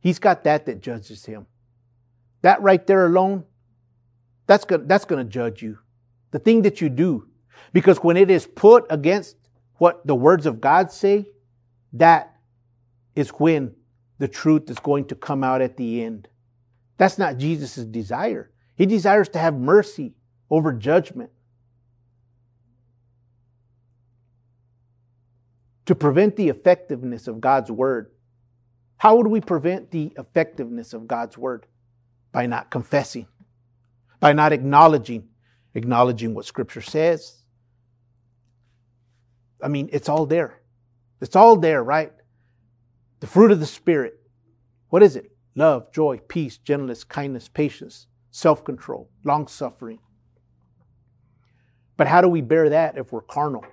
he's got that that judges him. That right there alone, that's going that's to judge you. The thing that you do. Because when it is put against what the words of God say, that is when the truth is going to come out at the end. That's not Jesus' desire. He desires to have mercy over judgment. To prevent the effectiveness of God's word. How would we prevent the effectiveness of God's word? By not confessing, by not acknowledging, acknowledging what scripture says. I mean, it's all there. It's all there, right? The fruit of the Spirit. What is it? Love, joy, peace, gentleness, kindness, patience, self control, long suffering. But how do we bear that if we're carnal?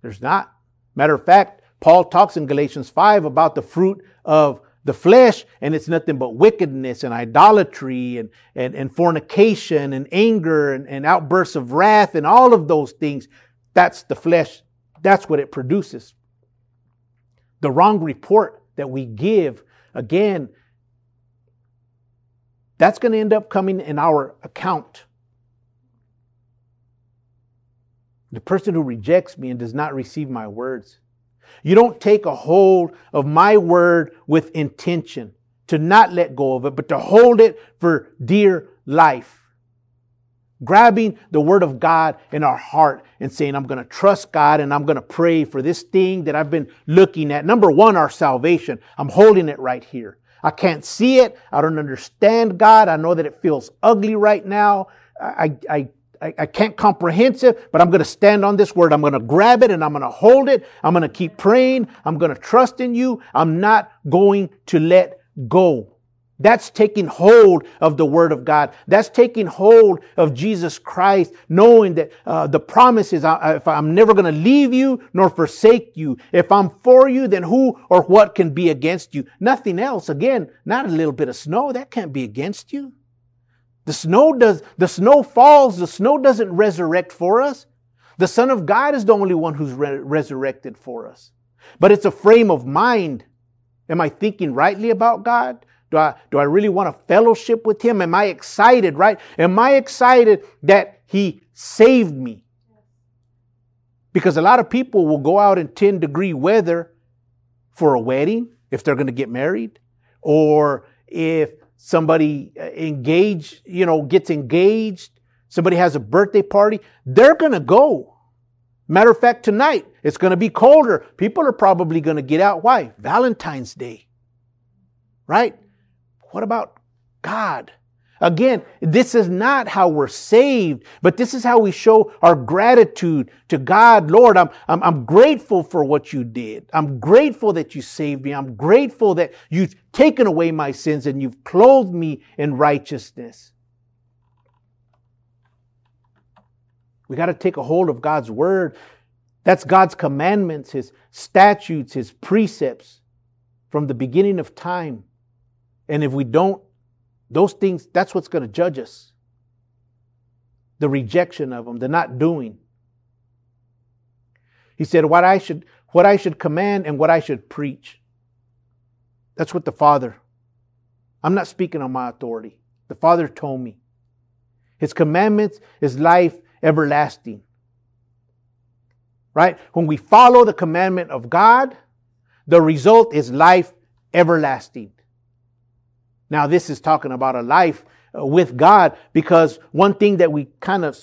There's not. Matter of fact, Paul talks in Galatians 5 about the fruit of the flesh, and it's nothing but wickedness and idolatry and, and, and fornication and anger and, and outbursts of wrath and all of those things. That's the flesh. That's what it produces the wrong report that we give again, that's going to end up coming in our account. The person who rejects me and does not receive my words. You don't take a hold of my word with intention to not let go of it, but to hold it for dear life. Grabbing the word of God in our heart and saying, I'm going to trust God and I'm going to pray for this thing that I've been looking at. Number one, our salvation. I'm holding it right here. I can't see it. I don't understand God. I know that it feels ugly right now. I, I, I, I can't comprehend it, but I'm going to stand on this word. I'm going to grab it and I'm going to hold it. I'm going to keep praying. I'm going to trust in you. I'm not going to let go. That's taking hold of the Word of God. That's taking hold of Jesus Christ, knowing that uh, the promise is, uh, if I'm never going to leave you nor forsake you. If I'm for you, then who or what can be against you? Nothing else. Again, not a little bit of snow. That can't be against you. The snow does, the snow falls. The snow doesn't resurrect for us. The Son of God is the only one who's re- resurrected for us. But it's a frame of mind. Am I thinking rightly about God? Do I, do I really want to fellowship with him? Am I excited, right? Am I excited that he saved me? Because a lot of people will go out in 10 degree weather for a wedding if they're going to get married or if somebody uh, engaged, you know, gets engaged, somebody has a birthday party, they're going to go. Matter of fact, tonight it's going to be colder. People are probably going to get out. Why? Valentine's Day. Right? What about God? Again, this is not how we're saved, but this is how we show our gratitude to God. Lord, I'm, I'm, I'm, grateful for what you did. I'm grateful that you saved me. I'm grateful that you've taken away my sins and you've clothed me in righteousness. We got to take a hold of God's word. That's God's commandments, His statutes, His precepts from the beginning of time. And if we don't, those things, that's what's going to judge us. The rejection of them, the not doing. He said, what I should, what I should command and what I should preach. That's what the Father, I'm not speaking on my authority. The Father told me. His commandments is life everlasting. Right? When we follow the commandment of God, the result is life everlasting. Now, this is talking about a life uh, with God because one thing that we kind of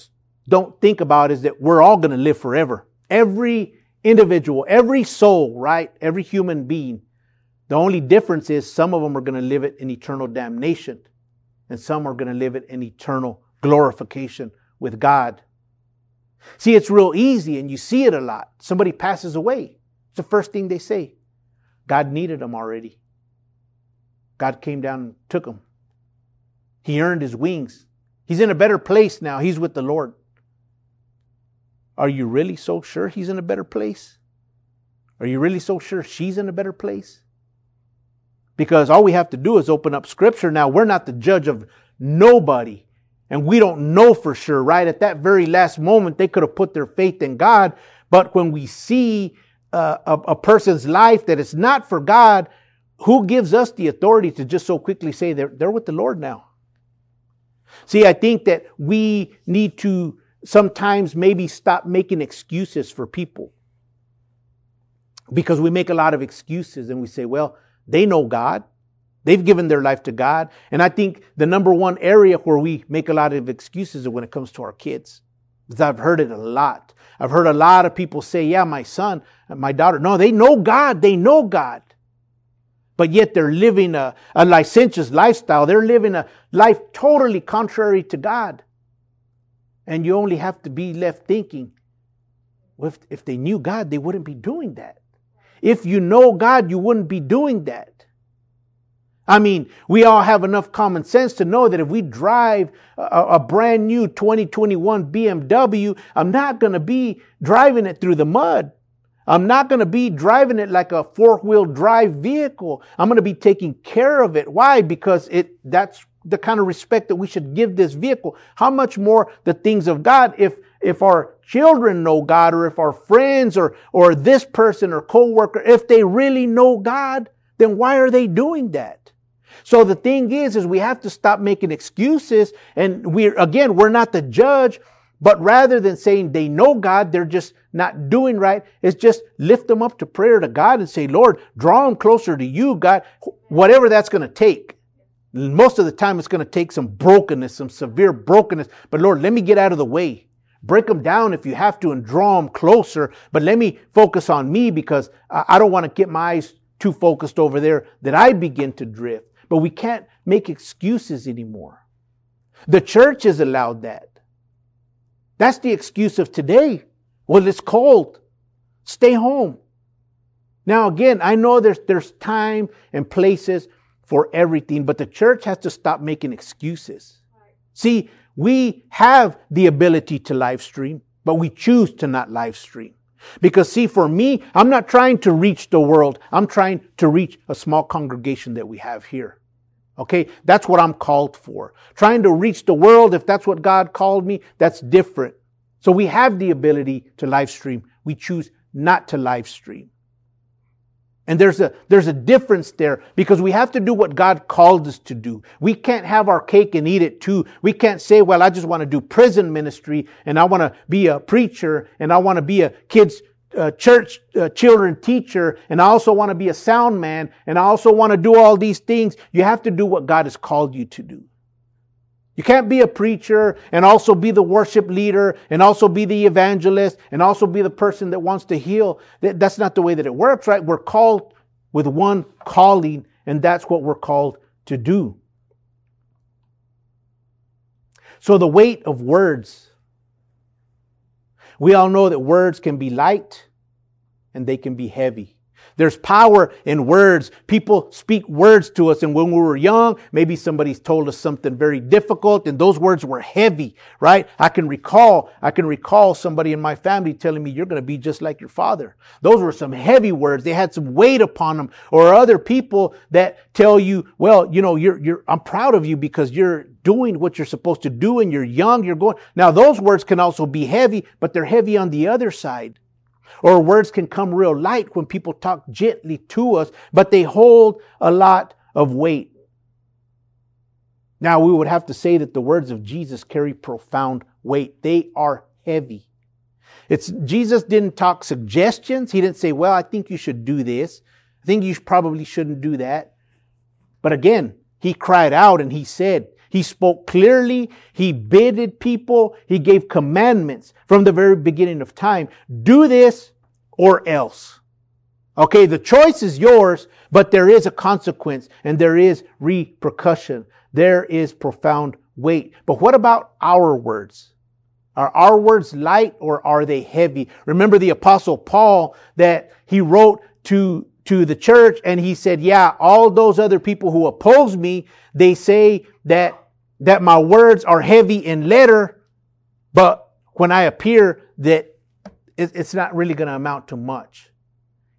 don't think about is that we're all going to live forever. Every individual, every soul, right? Every human being. The only difference is some of them are going to live it in eternal damnation and some are going to live it in eternal glorification with God. See, it's real easy and you see it a lot. Somebody passes away. It's the first thing they say. God needed them already. God came down and took him. He earned his wings. He's in a better place now. He's with the Lord. Are you really so sure he's in a better place? Are you really so sure she's in a better place? Because all we have to do is open up scripture. Now, we're not the judge of nobody. And we don't know for sure, right? At that very last moment, they could have put their faith in God. But when we see uh, a, a person's life that is not for God, who gives us the authority to just so quickly say they're, they're with the Lord now? See, I think that we need to sometimes maybe stop making excuses for people. Because we make a lot of excuses and we say, well, they know God. They've given their life to God. And I think the number one area where we make a lot of excuses is when it comes to our kids. Because I've heard it a lot. I've heard a lot of people say, yeah, my son, my daughter. No, they know God. They know God but yet they're living a, a licentious lifestyle. They're living a life totally contrary to God. And you only have to be left thinking, well, if, if they knew God, they wouldn't be doing that. If you know God, you wouldn't be doing that. I mean, we all have enough common sense to know that if we drive a, a brand new 2021 BMW, I'm not going to be driving it through the mud. I'm not going to be driving it like a four wheel drive vehicle. I'm going to be taking care of it. Why? Because it, that's the kind of respect that we should give this vehicle. How much more the things of God if, if our children know God or if our friends or, or this person or coworker, if they really know God, then why are they doing that? So the thing is, is we have to stop making excuses. And we're, again, we're not the judge, but rather than saying they know God, they're just not doing right, it's just lift them up to prayer to God and say, Lord, draw them closer to you, God, whatever that's going to take. Most of the time, it's going to take some brokenness, some severe brokenness. But Lord, let me get out of the way. Break them down if you have to and draw them closer. But let me focus on me because I don't want to get my eyes too focused over there that I begin to drift. But we can't make excuses anymore. The church has allowed that. That's the excuse of today. Well, it's cold. Stay home. Now, again, I know there's, there's time and places for everything, but the church has to stop making excuses. See, we have the ability to live stream, but we choose to not live stream. Because see, for me, I'm not trying to reach the world. I'm trying to reach a small congregation that we have here. Okay. That's what I'm called for. Trying to reach the world. If that's what God called me, that's different. So we have the ability to live stream. We choose not to live stream. And there's a, there's a difference there because we have to do what God called us to do. We can't have our cake and eat it too. We can't say, well, I just want to do prison ministry and I want to be a preacher and I want to be a kids uh, church uh, children teacher and I also want to be a sound man and I also want to do all these things. You have to do what God has called you to do. You can't be a preacher and also be the worship leader and also be the evangelist and also be the person that wants to heal. That's not the way that it works, right? We're called with one calling and that's what we're called to do. So the weight of words. We all know that words can be light and they can be heavy. There's power in words. People speak words to us. And when we were young, maybe somebody's told us something very difficult and those words were heavy, right? I can recall, I can recall somebody in my family telling me, you're going to be just like your father. Those were some heavy words. They had some weight upon them or other people that tell you, well, you know, you're, you're, I'm proud of you because you're doing what you're supposed to do and you're young. You're going. Now those words can also be heavy, but they're heavy on the other side. Or words can come real light when people talk gently to us, but they hold a lot of weight. Now, we would have to say that the words of Jesus carry profound weight. They are heavy. It's, Jesus didn't talk suggestions. He didn't say, well, I think you should do this. I think you probably shouldn't do that. But again, he cried out and he said, he spoke clearly. He bidded people. He gave commandments from the very beginning of time. Do this or else. Okay, the choice is yours, but there is a consequence and there is repercussion. There is profound weight. But what about our words? Are our words light or are they heavy? Remember the apostle Paul that he wrote to, to the church and he said, yeah, all those other people who oppose me, they say that, that my words are heavy in letter, but when I appear that it's not really going to amount to much.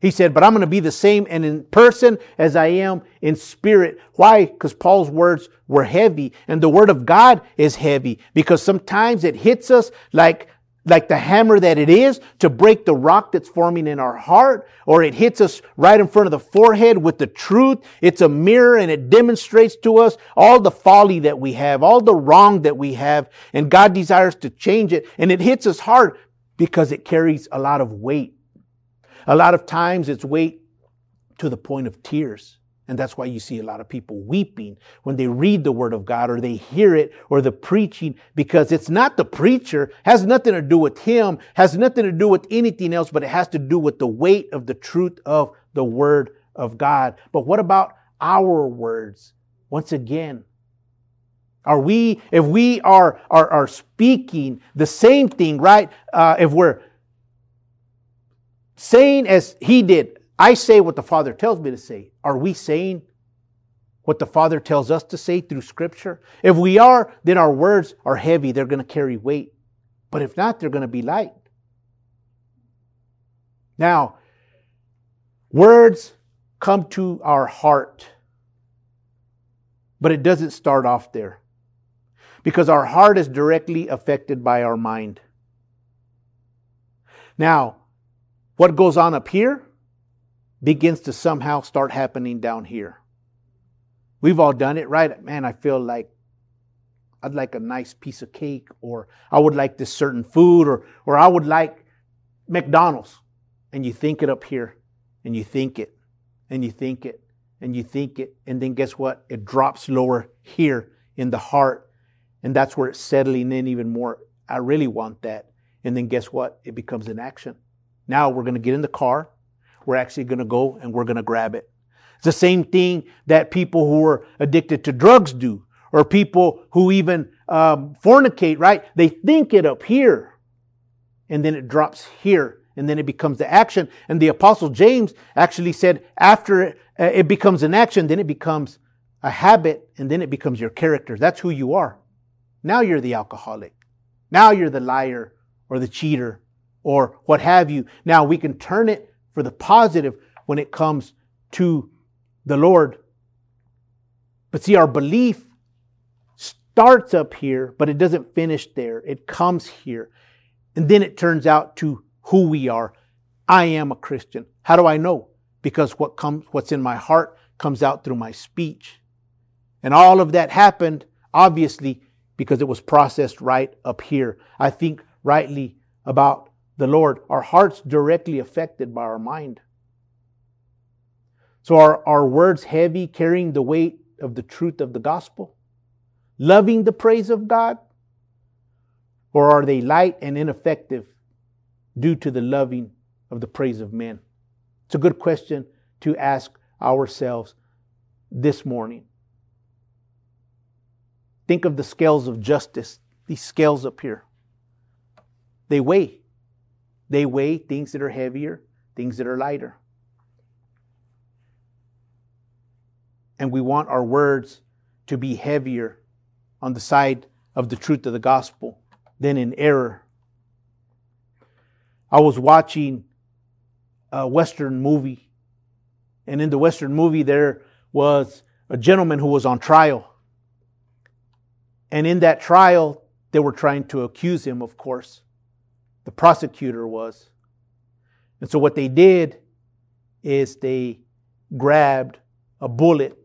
He said, but I'm going to be the same and in person as I am in spirit. Why? Because Paul's words were heavy and the word of God is heavy because sometimes it hits us like like the hammer that it is to break the rock that's forming in our heart, or it hits us right in front of the forehead with the truth. It's a mirror and it demonstrates to us all the folly that we have, all the wrong that we have, and God desires to change it. And it hits us hard because it carries a lot of weight. A lot of times it's weight to the point of tears. And that's why you see a lot of people weeping when they read the word of God or they hear it or the preaching because it's not the preacher, has nothing to do with him, has nothing to do with anything else, but it has to do with the weight of the truth of the word of God. But what about our words? Once again, are we, if we are, are, are speaking the same thing, right? Uh, if we're saying as he did, I say what the Father tells me to say. Are we saying what the Father tells us to say through Scripture? If we are, then our words are heavy. They're going to carry weight. But if not, they're going to be light. Now, words come to our heart, but it doesn't start off there because our heart is directly affected by our mind. Now, what goes on up here begins to somehow start happening down here. We've all done it, right? Man, I feel like I'd like a nice piece of cake, or I would like this certain food, or, or I would like McDonald's. And you think it up here, and you think it, and you think it, and you think it, and then guess what? It drops lower here in the heart, and that's where it's settling in even more. I really want that. And then guess what? It becomes an action. Now we're going to get in the car. We're actually going to go and we're going to grab it. It's the same thing that people who are addicted to drugs do, or people who even um, fornicate, right? They think it up here, and then it drops here, and then it becomes the action. And the Apostle James actually said, after it, uh, it becomes an action, then it becomes a habit, and then it becomes your character. That's who you are. Now you're the alcoholic. Now you're the liar or the cheater or what have you. Now we can turn it for the positive when it comes to the Lord. But see, our belief starts up here, but it doesn't finish there. It comes here. And then it turns out to who we are. I am a Christian. How do I know? Because what comes, what's in my heart comes out through my speech. And all of that happened, obviously, because it was processed right up here. I think rightly about the Lord. Our heart's directly affected by our mind. So are our words heavy, carrying the weight of the truth of the gospel? Loving the praise of God? Or are they light and ineffective due to the loving of the praise of men? It's a good question to ask ourselves this morning. Think of the scales of justice, these scales up here. They weigh. They weigh things that are heavier, things that are lighter. And we want our words to be heavier on the side of the truth of the gospel than in error. I was watching a Western movie, and in the Western movie, there was a gentleman who was on trial. And in that trial, they were trying to accuse him, of course. The prosecutor was. And so what they did is they grabbed a bullet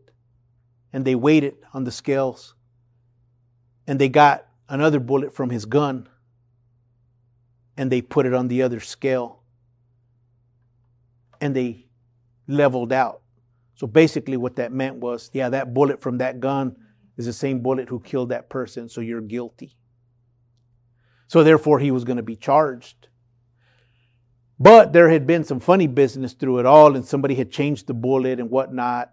and they weighed it on the scales. And they got another bullet from his gun and they put it on the other scale. And they leveled out. So basically, what that meant was yeah, that bullet from that gun is the same bullet who killed that person, so you're guilty. So therefore, he was going to be charged. But there had been some funny business through it all, and somebody had changed the bullet and whatnot.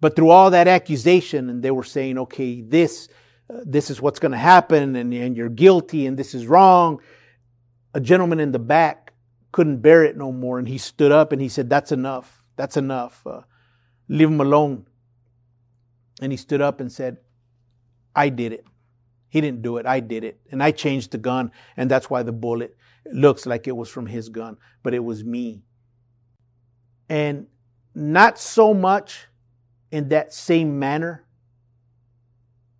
But through all that accusation, and they were saying, okay, this, uh, this is what's going to happen, and, and you're guilty, and this is wrong. A gentleman in the back couldn't bear it no more, and he stood up and he said, That's enough. That's enough. Uh, leave him alone. And he stood up and said, I did it. He didn't do it. I did it. And I changed the gun. And that's why the bullet looks like it was from his gun, but it was me. And not so much in that same manner,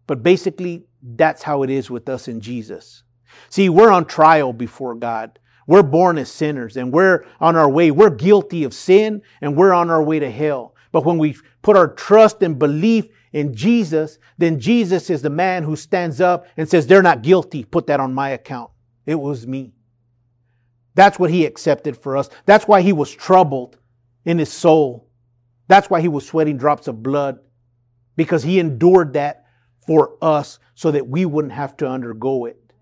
but basically, that's how it is with us in Jesus. See, we're on trial before God. We're born as sinners and we're on our way. We're guilty of sin and we're on our way to hell. But when we put our trust and belief in Jesus, then Jesus is the man who stands up and says, they're not guilty. Put that on my account. It was me. That's what he accepted for us. That's why he was troubled in his soul. That's why he was sweating drops of blood because he endured that for us so that we wouldn't have to undergo it.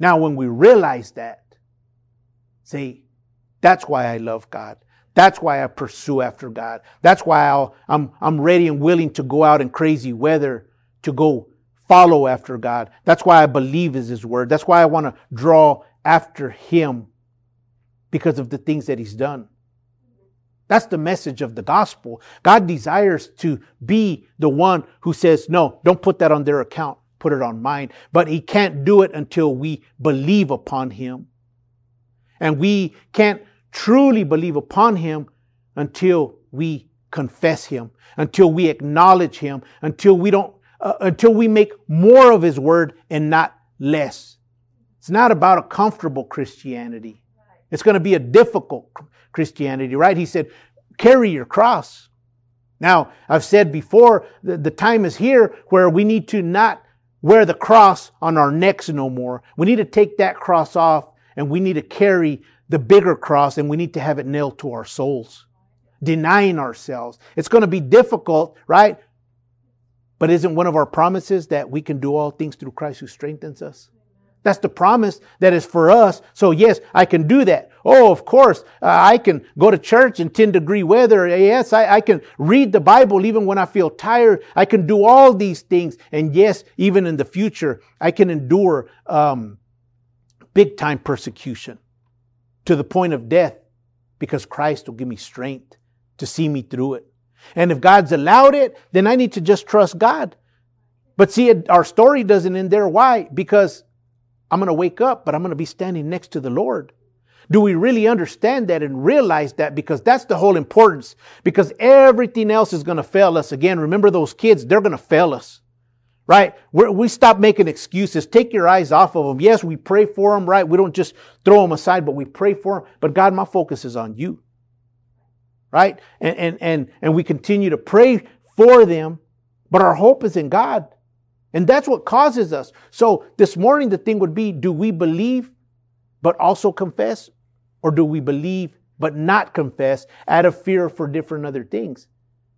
Now, when we realize that, say, that's why I love God. That's why I pursue after God. That's why i am I'm, I'm ready and willing to go out in crazy weather to go follow after God. That's why I believe is His word. That's why I want to draw after Him because of the things that He's done. That's the message of the gospel. God desires to be the one who says, no, don't put that on their account. Put it on mine. But He can't do it until we believe upon Him. And we can't truly believe upon Him until we confess Him, until we acknowledge Him, until we don't, uh, until we make more of His Word and not less. It's not about a comfortable Christianity. It's going to be a difficult Christianity, right? He said, carry your cross. Now, I've said before, the, the time is here where we need to not wear the cross on our necks no more. We need to take that cross off and we need to carry the bigger cross and we need to have it nailed to our souls, denying ourselves. It's going to be difficult, right? But isn't one of our promises that we can do all things through Christ who strengthens us? That's the promise that is for us. So yes, I can do that. Oh, of course, uh, I can go to church in 10 degree weather. Yes, I, I, can read the Bible even when I feel tired. I can do all these things. And yes, even in the future, I can endure um, big time persecution to the point of death because Christ will give me strength to see me through it. And if God's allowed it, then I need to just trust God. But see, our story doesn't end there. Why? Because I'm going to wake up, but I'm going to be standing next to the Lord. Do we really understand that and realize that? Because that's the whole importance. Because everything else is going to fail us. Again, remember those kids, they're going to fail us. Right? We're, we stop making excuses. Take your eyes off of them. Yes, we pray for them, right? We don't just throw them aside, but we pray for them. But God, my focus is on you. Right? And, and, and, and we continue to pray for them, but our hope is in God. And that's what causes us. So this morning, the thing would be do we believe but also confess? Or do we believe but not confess out of fear for different other things?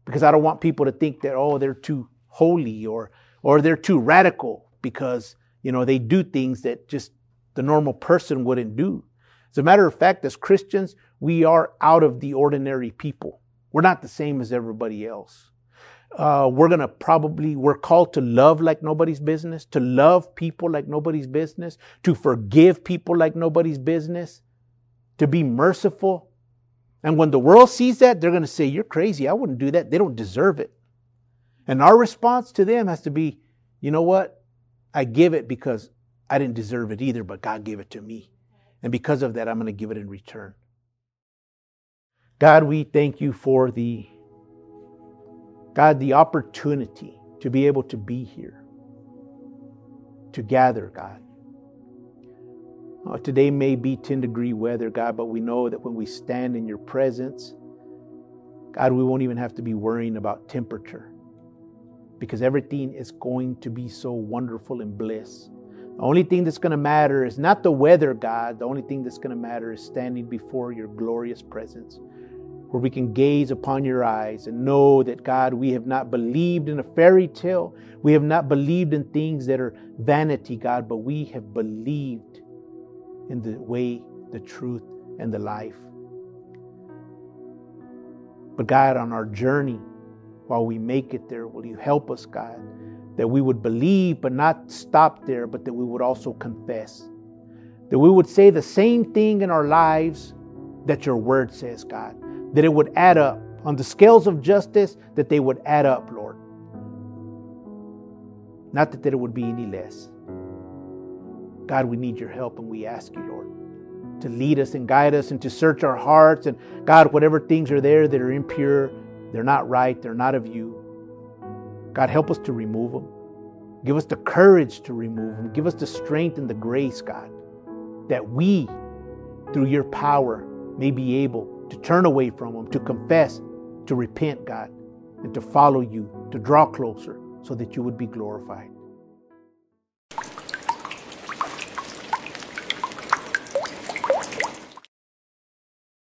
Because I don't want people to think that, oh, they're too holy or, or they're too radical because, you know, they do things that just the normal person wouldn't do. As a matter of fact, as Christians, we are out of the ordinary people. We're not the same as everybody else. Uh, we're going to probably, we're called to love like nobody's business, to love people like nobody's business, to forgive people like nobody's business, to be merciful. And when the world sees that, they're going to say, You're crazy. I wouldn't do that. They don't deserve it. And our response to them has to be, You know what? I give it because I didn't deserve it either, but God gave it to me. And because of that, I'm going to give it in return. God, we thank you for the God, the opportunity to be able to be here, to gather, God. Oh, today may be 10 degree weather, God, but we know that when we stand in your presence, God, we won't even have to be worrying about temperature because everything is going to be so wonderful and bliss. The only thing that's going to matter is not the weather, God. The only thing that's going to matter is standing before your glorious presence where we can gaze upon your eyes and know that, God, we have not believed in a fairy tale. We have not believed in things that are vanity, God, but we have believed in the way, the truth, and the life. But, God, on our journey, while we make it there, will you help us, God, that we would believe but not stop there, but that we would also confess. That we would say the same thing in our lives that your word says, God that it would add up. On the scales of justice, that they would add up, Lord. Not that, it would be any less. God, we need your help and we ask you, Lord, to lead us and guide us and to search our hearts. And God, whatever things are there that are impure, they're not right, they're not of you. God, help us to remove them. Give us the courage to remove them. Give us the strength and the grace, God, that we, through your power, may be able to turn away from them, to confess, to repent, God, and to follow you, to draw closer so that you would be glorified.